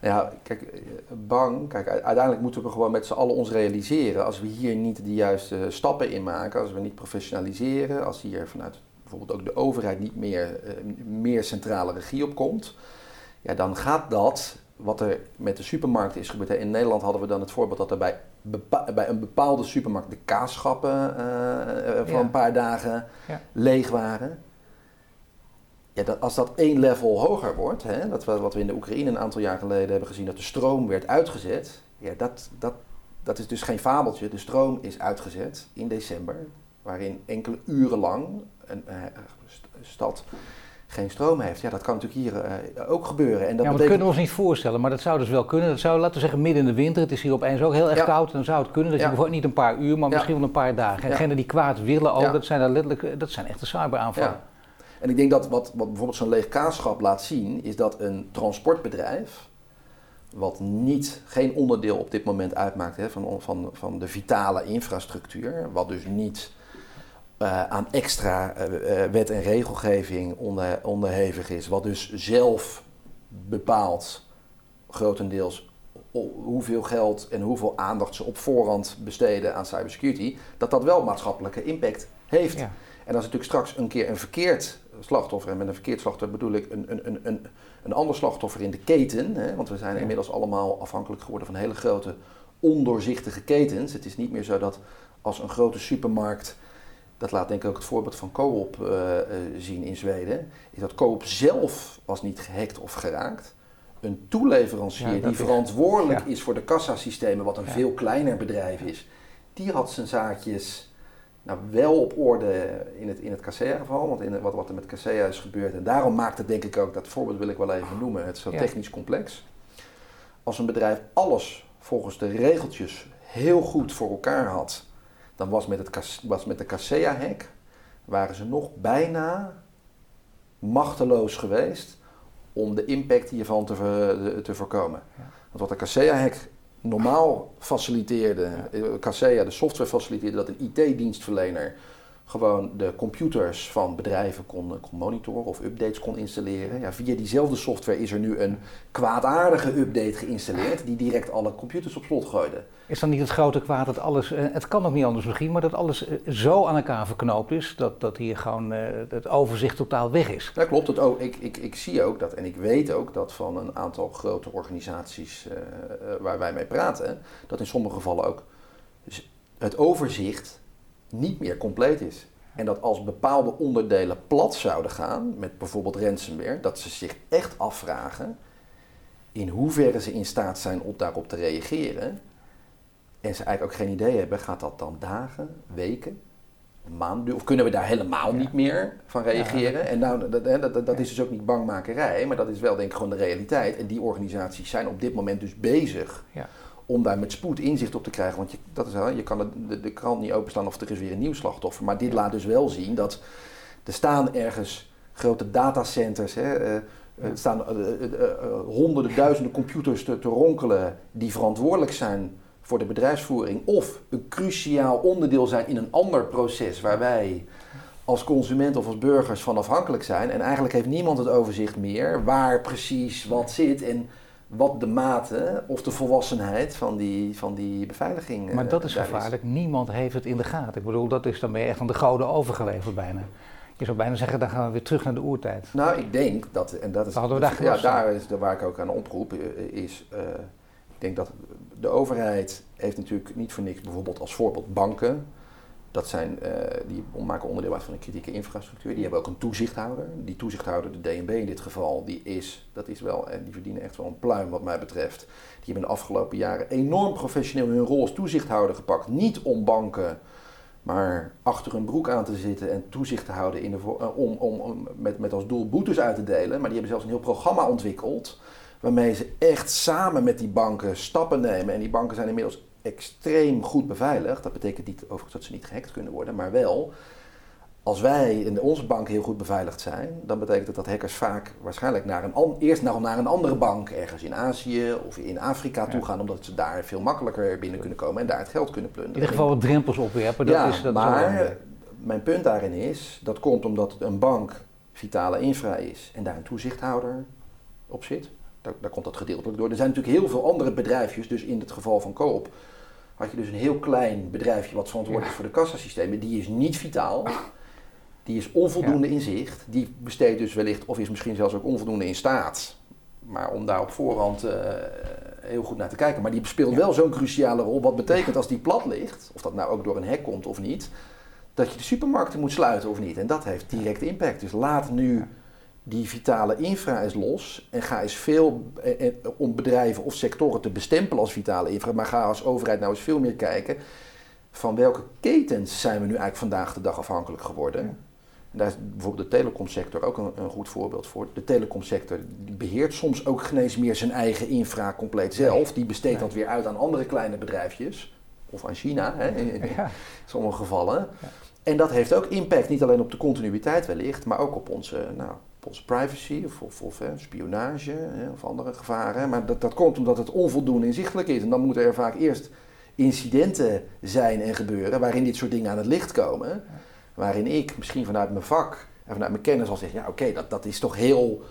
S2: Ja, kijk, eh, bang. Kijk, uiteindelijk moeten we gewoon met z'n allen ons realiseren. Als we hier niet de juiste stappen in maken, als we niet professionaliseren, als hier vanuit bijvoorbeeld ook de overheid niet meer, uh, meer centrale regie op komt, ja, dan gaat dat, wat er met de supermarkten is gebeurd. In Nederland hadden we dan het voorbeeld dat er bij, bij een bepaalde supermarkt de kaasschappen uh, voor een paar dagen ja. leeg waren. Ja, dat, als dat één level hoger wordt, hè, dat we, wat we in de Oekraïne een aantal jaar geleden hebben gezien, dat de stroom werd uitgezet, ja, dat, dat, dat is dus geen fabeltje. De stroom is uitgezet in december, waarin enkele uren lang een, uh, stad geen stroom heeft. Ja, dat kan natuurlijk hier uh, ook gebeuren.
S1: En dat ja, betekent... kunnen we ons niet voorstellen, maar dat zou dus wel kunnen. Dat zou, laten we zeggen, midden in de winter, het is hier opeens ook heel erg koud, dan zou het kunnen dat je bijvoorbeeld niet een paar uur, maar misschien wel een paar dagen. En degenen die kwaad willen ook, dat zijn, daar letterlijk, dat zijn echte cyberaanvallen.
S2: En ik denk dat wat, wat bijvoorbeeld zo'n leeg kaasschap laat zien, is dat een transportbedrijf, wat niet, geen onderdeel op dit moment uitmaakt hè, van, van, van de vitale infrastructuur, wat dus niet uh, aan extra uh, wet en regelgeving onder, onderhevig is, wat dus zelf bepaalt grotendeels hoeveel geld en hoeveel aandacht ze op voorhand besteden aan cybersecurity, dat dat wel maatschappelijke impact heeft. Ja. En als natuurlijk straks een keer een verkeerd slachtoffer, en met een verkeerd slachtoffer bedoel ik een, een, een, een ander slachtoffer in de keten, hè, want we zijn inmiddels allemaal afhankelijk geworden van hele grote ondoorzichtige ketens. Het is niet meer zo dat als een grote supermarkt, dat laat denk ik ook het voorbeeld van Coop uh, uh, zien in Zweden, is dat Coop zelf was niet gehackt of geraakt. Een toeleverancier die verantwoordelijk is voor de kassasystemen, wat een veel kleiner bedrijf is, die had zijn zaakjes nou, wel op orde in het, in het geval, want in wat, wat er met Casea is gebeurd. En daarom maakt het denk ik ook, dat voorbeeld wil ik wel even noemen, het is zo technisch complex. Als een bedrijf alles volgens de regeltjes heel goed voor elkaar had, dan was met, het, was met de Casea-hack, waren ze nog bijna machteloos geweest om de impact hiervan te, te voorkomen. Want wat de Casea-hack normaal faciliteerde, ja. Eh, Casea, de software faciliteerde dat een IT-dienstverlener gewoon de computers van bedrijven kon, eh, kon monitoren of updates kon installeren. Ja, via diezelfde software is er nu een kwaadaardige update geïnstalleerd die direct alle computers op slot gooide.
S1: Is dan niet het grote kwaad dat alles, eh, het kan ook niet anders misschien, maar dat alles zo aan elkaar verknoopt is dat, dat hier gewoon het overzicht totaal weg is?
S2: Dat klopt. Het ook. Ik, ik, ik zie ook dat en ik weet ook dat van een aantal grote organisaties waar wij mee praten, dat in sommige gevallen ook het overzicht niet meer compleet is. En dat als bepaalde onderdelen plat zouden gaan, met bijvoorbeeld ransomware, dat ze zich echt afvragen in hoeverre ze in staat zijn om daarop te reageren. En ze eigenlijk ook geen idee hebben, gaat dat dan dagen, weken, maanden, of kunnen we daar helemaal niet meer van reageren? En nou, dat, dat, dat, is dus ook niet bangmakerij, maar dat is wel denk ik gewoon de realiteit. En die organisaties zijn op dit moment dus bezig ja om daar met spoed inzicht op te krijgen. Want je, dat is, je kan de, de, krant niet openslaan of er is weer een nieuw slachtoffer. Maar dit laat dus wel zien dat er staan ergens grote datacenters. Hè, uh, er staan uh, honderden, duizenden computers te, te, ronkelen die verantwoordelijk zijn voor de bedrijfsvoering. Of een cruciaal onderdeel zijn in een ander proces waar wij als consument of als burgers van afhankelijk zijn. En eigenlijk heeft niemand het overzicht meer waar precies wat zit. En wat de mate of de volwassenheid van die, van die beveiliging
S1: Maar dat is gevaarlijk. Niemand heeft het in de gaten. Ik bedoel, dat is dan ben je echt aan de gouden overgeleverd bijna. Je zou bijna zeggen, dan gaan we weer terug naar de oertijd.
S2: Nou, ik denk dat, en dat is,
S1: hadden we daar
S2: ja, daar is waar ik ook aan oproep, eh, is, uh, ik denk dat de overheid heeft natuurlijk niet voor niks bijvoorbeeld als voorbeeld banken Dat zijn, eh, die maken onderdeel uit van een kritieke infrastructuur. Die hebben ook een toezichthouder. Die toezichthouder, de DNB in dit geval, die is, dat is wel, en die verdienen echt wel een pluim wat mij betreft. Die hebben de afgelopen jaren enorm professioneel hun rol als toezichthouder gepakt. Niet om banken, maar achter hun broek aan te zitten en toezicht te houden in de, eh, om, om, om, met, met als doel boetes uit te delen. Maar die hebben zelfs een heel programma ontwikkeld. Waarmee ze echt samen met die banken stappen nemen. En die banken zijn inmiddels extreem goed beveiligd. Dat betekent niet overigens dat ze niet gehackt kunnen worden, maar wel als wij in onze bank heel goed beveiligd zijn, dan betekent dat dat hackers vaak waarschijnlijk naar een eerst naar, naar een andere bank ergens in Azië of in Afrika toe gaan, omdat ze daar veel makkelijker binnen kunnen komen en daar het geld kunnen plunderen.
S1: In ieder geval wat drempels opwerpen. Dat
S2: ja,
S1: is, dat
S2: maar mijn punt daarin is, dat komt omdat een bank vitale infra is en daar een toezichthouder op zit. Daar, daar komt dat gedeeltelijk door. Er zijn natuurlijk heel veel andere bedrijfjes, dus in het geval van Coop had je dus een heel klein bedrijfje wat verantwoordelijk is voor de kassasystemen. Die is niet vitaal. Die is onvoldoende in zicht. Die besteedt dus wellicht, of is misschien zelfs ook onvoldoende in staat. Maar om daar op voorhand uh, heel goed naar te kijken. Maar die speelt wel zo'n cruciale rol. Wat betekent als die plat ligt, of dat nou ook door een hek komt of niet, dat je de supermarkten moet sluiten of niet. En dat heeft direct impact. Dus laat nu die vitale infra is los en ga eens veel eh, eh, om bedrijven of sectoren te bestempelen als vitale infra, maar ga als overheid nou eens veel meer kijken van welke ketens zijn we nu eigenlijk vandaag de dag afhankelijk geworden. En daar is bijvoorbeeld de telecomsector ook een, een, goed voorbeeld voor. De telecomsector beheert soms ook geen eens meer zijn eigen infra compleet zelf. Die besteedt dat weer uit aan andere kleine bedrijfjes. Of aan China, hè, in, sommige gevallen. Ja. En dat heeft ook impact, niet alleen op de continuïteit wellicht, maar ook op onze nou, onze privacy of, of, of spionage hè, of andere gevaren. Maar dat, dat komt omdat het onvoldoende inzichtelijk is. En dan moeten er vaak eerst incidenten zijn en gebeuren waarin dit soort dingen aan het licht komen. Waarin ik misschien vanuit mijn vak en vanuit mijn kennis al zeg, ja oké, dat, dat is toch heel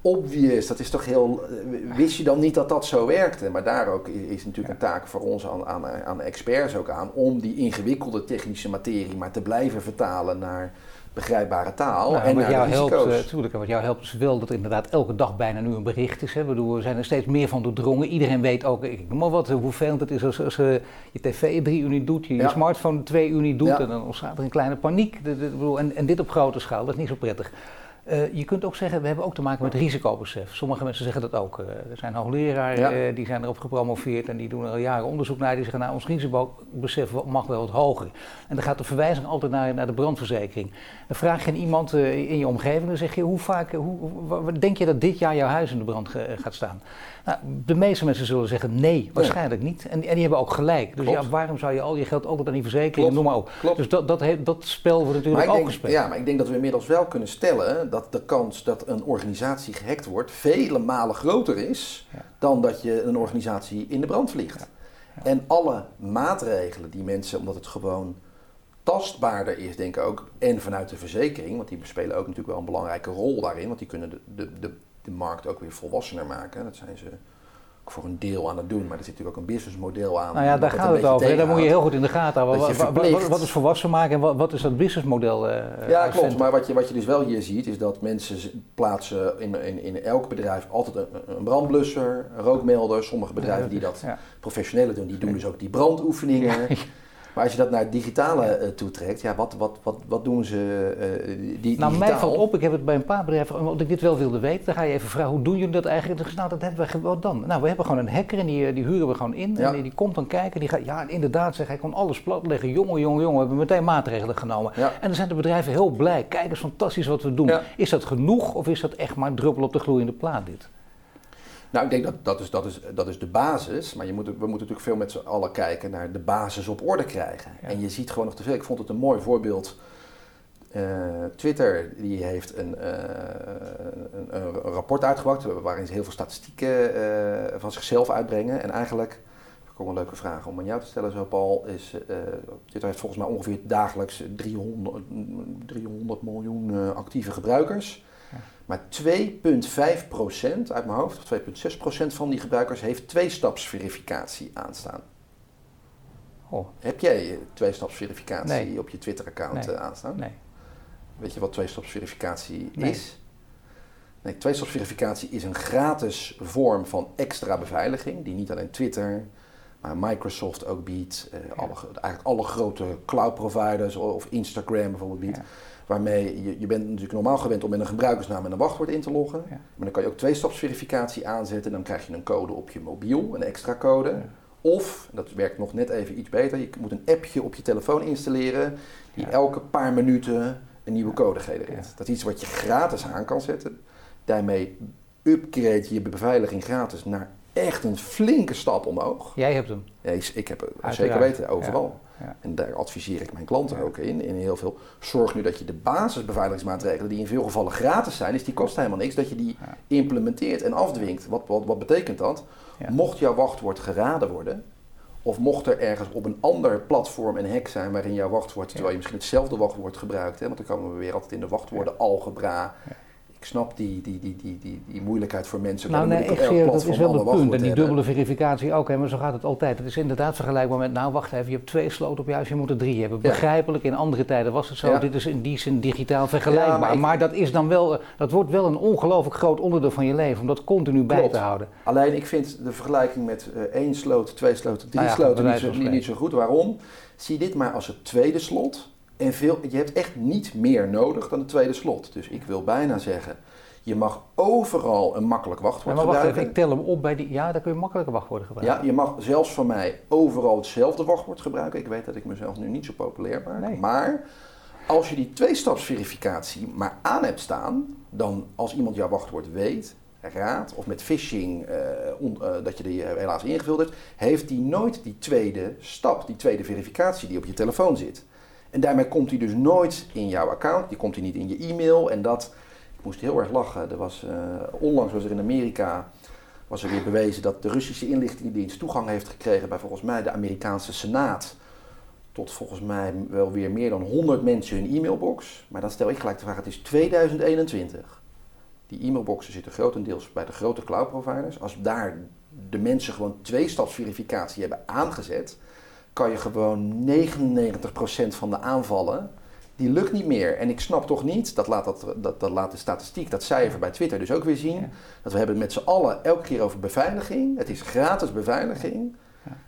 S2: obvious, dat is toch heel... Eh, wist je dan niet dat dat zo werkte? Maar daar ook is, natuurlijk een taak voor ons aan, aan, aan experts ook aan... om die ingewikkelde technische materie maar te blijven vertalen naar begrijpbare taal.
S1: Nou, en wat jou helpt, natuurlijk, wat jou helpt is wel dat er inderdaad elke dag bijna nu een bericht is. Hè. Bedoel, we zijn er steeds meer van doordrongen. Iedereen weet ook, ik noem maar wat, hoe vervelend het is als, als uh, je tv drie uur niet doet, je, je smartphone twee uur niet doet. En dan ontstaat er een kleine paniek. De, de, bedoel, en, en dit op grote schaal, dat is niet zo prettig. Uh, je kunt ook zeggen, we hebben ook te maken met risicobesef. Sommige mensen zeggen dat ook. Uh, er zijn hoogleraren ja. uh, die zijn erop gepromoveerd en die doen er al jaren onderzoek naar. Die zeggen, nou, ons risicobesef mag wel wat hoger. En dan gaat de verwijzing altijd naar, naar de brandverzekering. Dan vraag je aan iemand in je omgeving, dan zeg je, hoe vaak, hoe, hoe, denk je dat dit jaar jouw huis in de brand gaat staan? Nou, de meeste mensen zullen zeggen nee, waarschijnlijk niet. En, en die hebben ook gelijk. Dus ja, waarom zou je al je geld altijd aan die verzekering, noem maar op.
S2: Klopt.
S1: Dus dat, dat, dat spel wordt natuurlijk ook
S2: denk,
S1: gespeeld.
S2: Ja, maar ik denk dat we inmiddels wel kunnen stellen dat de kans dat een organisatie gehackt wordt vele malen groter is ja. dan dat je een organisatie in de brand vliegt. Ja. En alle maatregelen die mensen, omdat het gewoon tastbaarder is, denk ik ook, en vanuit de verzekering, want die spelen ook natuurlijk wel een belangrijke rol daarin, want die kunnen de, de, de, de markt ook weer volwassener maken. Dat zijn ze voor een deel aan het doen, maar er zit natuurlijk ook een businessmodel aan.
S1: Nou ja, daar gaat het over. Daar moet je heel goed in de gaten houden. Wat, wat, wat, is volwassen maken en wat, wat is dat businessmodel? Uh,
S2: ja, klopt. Maar wat je, wat je dus wel hier ziet, is dat mensen plaatsen in, in, in elk bedrijf altijd een, een brandblusser, een rookmelder. Sommige bedrijven die dat ja. professionele doen, die doen dus ook die brandoefeningen. Ja. Maar als je dat naar het digitale uh, toetrekt, ja, wat, wat, wat, wat doen ze uh, die,
S1: Nou, mij valt op, ik heb het bij een paar bedrijven, omdat ik dit wel wilde weten, dan ga je even vragen, hoe doen jullie dat eigenlijk? Dus, nou, dat hebben we wat dan. Nou, we hebben gewoon een hacker en die, die huren we gewoon in. Ja. En die, die, komt dan kijken, die gaat, ja, inderdaad, zeg, hij kon alles platleggen. Jongen, jongen, jongen, we hebben meteen maatregelen genomen. Ja. En dan zijn de bedrijven heel blij. Kijk eens, fantastisch wat we doen. Ja. Is dat genoeg of is dat echt maar een druppel op de gloeiende plaat dit?
S2: Nou, ik denk dat dat is, dat is, dat is de basis. Maar je moet, we moeten natuurlijk veel met z'n allen kijken naar de basis op orde krijgen. Ja. En je ziet gewoon nog te veel. Ik vond het een mooi voorbeeld. Uh, Twitter die heeft een, uh, een, een, rapport uitgebracht waarin ze heel veel statistieken uh, van zichzelf uitbrengen. En eigenlijk, ik kom een leuke vraag om aan jou te stellen zo Paul, is Twitter heeft volgens mij ongeveer dagelijks 300, 300 miljoen actieve gebruikers. Maar 2,5% uit mijn hoofd, of 2,6% van die gebruikers heeft twee-stapsverificatie aanstaan. Oh. Heb jij tweestapsverificatie nee. op je Twitter-account
S1: nee.
S2: aanstaan?
S1: Nee.
S2: Weet je wat tweestapsverificatie
S1: nee.
S2: is? Nee, tweestapsverificatie is een gratis vorm van extra beveiliging, die niet alleen Twitter, maar Microsoft ook biedt, uh, alle, eigenlijk alle grote cloud providers of Instagram bijvoorbeeld biedt. Waarmee je, je bent natuurlijk normaal gewend om met een gebruikersnaam en een wachtwoord in te loggen. Maar dan kan je ook twee-stapsverificatie aanzetten. Dan krijg je een code op je mobiel, een extra code. Of, dat werkt nog net even iets beter, je moet een appje op je telefoon installeren die elke paar minuten een nieuwe code genereert. Dat is iets wat je gratis aan kan zetten. Daarmee upgrade je je beveiliging gratis naar echt een flinke stap omhoog.
S1: Jij hebt hem?
S2: Ja, ik heb hem zeker weten, overal. Ja. En daar adviseer ik mijn klanten ook in, in heel veel. Zorg nu dat je de basisbeveiligingsmaatregelen, die in veel gevallen gratis zijn, dus die kosten helemaal niks, dat je die implementeert en afdwingt. Wat, wat, wat betekent dat? Mocht jouw wachtwoord geraden worden, of mocht er ergens op een ander platform een hack zijn waarin jouw wachtwoord, terwijl je misschien hetzelfde wachtwoord gebruikt, hè, want dan komen we weer altijd in de wachtwoorden algebra, ik snap die, die, die, die, die, die moeilijkheid voor mensen.
S1: Nou, nee, ik zie, dat is wel het punt. En die dubbele verificatie ook, hè, maar zo gaat het altijd. Het is inderdaad vergelijkbaar met, nou wacht even, je hebt twee sloten op je huis, je moet er drie hebben. Begrijpelijk, in andere tijden was het zo. Dit is in die zin digitaal vergelijkbaar. maar, dat is dan wel, dat wordt wel een ongelooflijk groot onderdeel van je leven, om dat continu bij te houden.
S2: Alleen ik vind de vergelijking met uh, één sloot, twee sloten, drie nou sloten niet zo, niet, niet zo goed. Waarom? Zie dit maar als het tweede slot. En veel, je hebt echt niet meer nodig dan het tweede slot. Dus ik wil bijna zeggen, je mag overal een makkelijk wachtwoord
S1: ja,
S2: maar wacht
S1: Even, ik tel hem op bij die. Ja, daar kun je makkelijke wachtwoorden gebruiken.
S2: Ja, je mag zelfs van mij overal hetzelfde wachtwoord gebruiken. Ik weet dat ik mezelf nu niet zo populair maak. Nee. Maar als je die tweestapsverificatie maar aan hebt staan, dan als iemand jouw wachtwoord weet, raadt of met phishing uh, on, uh, dat je die helaas ingevuld hebt, heeft die nooit die tweede stap, die tweede verificatie die op je telefoon zit. En daarmee komt hij dus nooit in jouw account, die komt hij niet in je e-mail en dat moest heel erg lachen. Er was, uh, onlangs was er in Amerika was er weer bewezen dat de Russische inlichtingendienst toegang heeft gekregen bij volgens mij de Amerikaanse Senaat. Tot volgens mij wel weer meer dan 100 mensen hun e-mailbox. Maar dan stel ik gelijk de vraag: het is 2021. Die e-mailboxen zitten grotendeels bij de grote cloud providers. Als daar de mensen gewoon twee-stapsverificatie hebben aangezet, kan je gewoon 99% van de aanvallen die lukt niet meer. En ik snap toch niet, dat laat, dat, dat, dat laat de statistiek, dat cijfer bij Twitter dus ook weer zien, dat we hebben met z'n allen elke keer over beveiliging. Het is gratis beveiliging.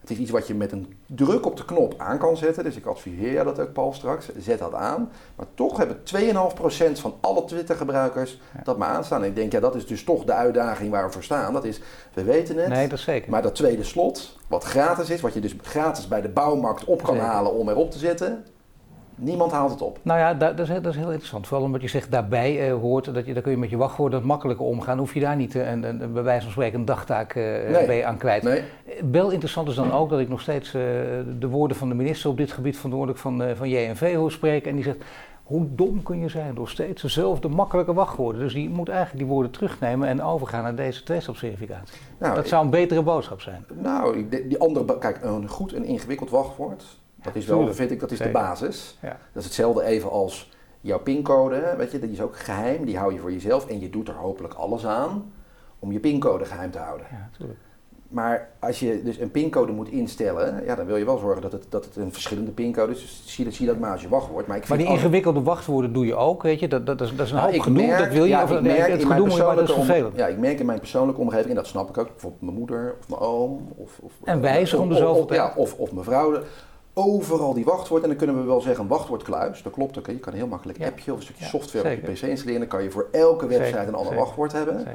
S2: Het is iets wat je met een druk op de knop aan kan zetten. Dus ik adviseer jou dat ook, Paul, straks. Zet dat aan. Maar toch hebben 2,5% van alle Twitter-gebruikers dat maar aanstaan. En ik denk, ja, dat is dus toch de uitdaging waar we voor staan. Dat is, we weten het.
S1: Nee, dat zeker.
S2: Maar dat tweede slot, wat gratis is, wat je dus gratis bij de bouwmarkt op kan halen om erop te zetten Niemand haalt het op.
S1: Nou ja, dat, is, dat is, heel interessant. Vooral omdat je zegt daarbij uh, hoort, dat je, dan kun je met je wachtwoorden makkelijker omgaan. Hoef je daar niet uh, een, een, bij wijze van spreken een dagtaak uh, nee. aan kwijt. Nee. Wel interessant is dan ook dat ik nog steeds de woorden van de minister op dit gebied verantwoordelijk van, van JNV hoor spreken. En die zegt, hoe dom kun je zijn door steeds dezelfde makkelijke wachtwoorden. Dus die moet eigenlijk die woorden terugnemen en overgaan naar deze tweestapsverificatie. Nou, dat zou een betere boodschap zijn.
S2: Nou, die andere, kijk, een goed en ingewikkeld wachtwoord dat is wel, vind ik, dat is de basis. Ja. Dat is hetzelfde even als jouw pincode, weet je, die is ook geheim, die hou je voor jezelf en je doet er hopelijk alles aan om je pincode geheim te houden. Ja, natuurlijk. Maar als je dus een pincode moet instellen, ja, dan wil je wel zorgen dat het, dat het een verschillende pincode is. Dus zie, zie dat maar als je wachtwoord.
S1: Maar, ik maar die ingewikkelde wachtwoorden doe je ook, weet je? Dat, dat, is, dat is een nou, hoop gedoe, merk, dat wil je. Ja, of, merk het gedoe moet je dat is vervelend.
S2: Ja, ik merk in mijn persoonlijke omgeving, en dat snap ik ook, bijvoorbeeld mijn moeder of mijn oom. Of, of,
S1: en wijzig om de zoveel
S2: tijd. Ja, of, of mijn vrouw overal die wachtwoord. En dan kunnen we wel zeggen een wachtwoordkluis. Dat klopt ook. Je kan heel makkelijk appje of een stukje software op je pc installeren. Dan kan je voor elke website een ander wachtwoord hebben.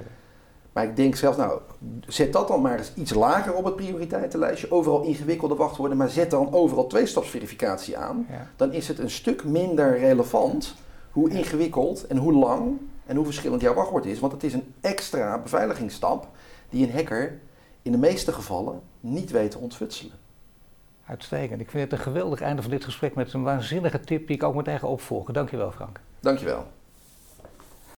S2: Maar ik denk zelf, nou, zet dat dan maar eens iets lager op het prioriteitenlijstje. Overal ingewikkelde wachtwoorden, maar zet dan overal tweestapsverificatie aan. Dan is het een stuk minder relevant hoe ingewikkeld en hoe lang en hoe verschillend jouw wachtwoord is. Want het is een extra beveiligingsstap die een hacker in de meeste gevallen niet weet te ontfutselen.
S1: Uitstekend. Ik vind het een geweldig einde van dit gesprek met een waanzinnige tip die ik ook meteen ga opvolgen. Dankjewel Frank.
S2: Dankjewel.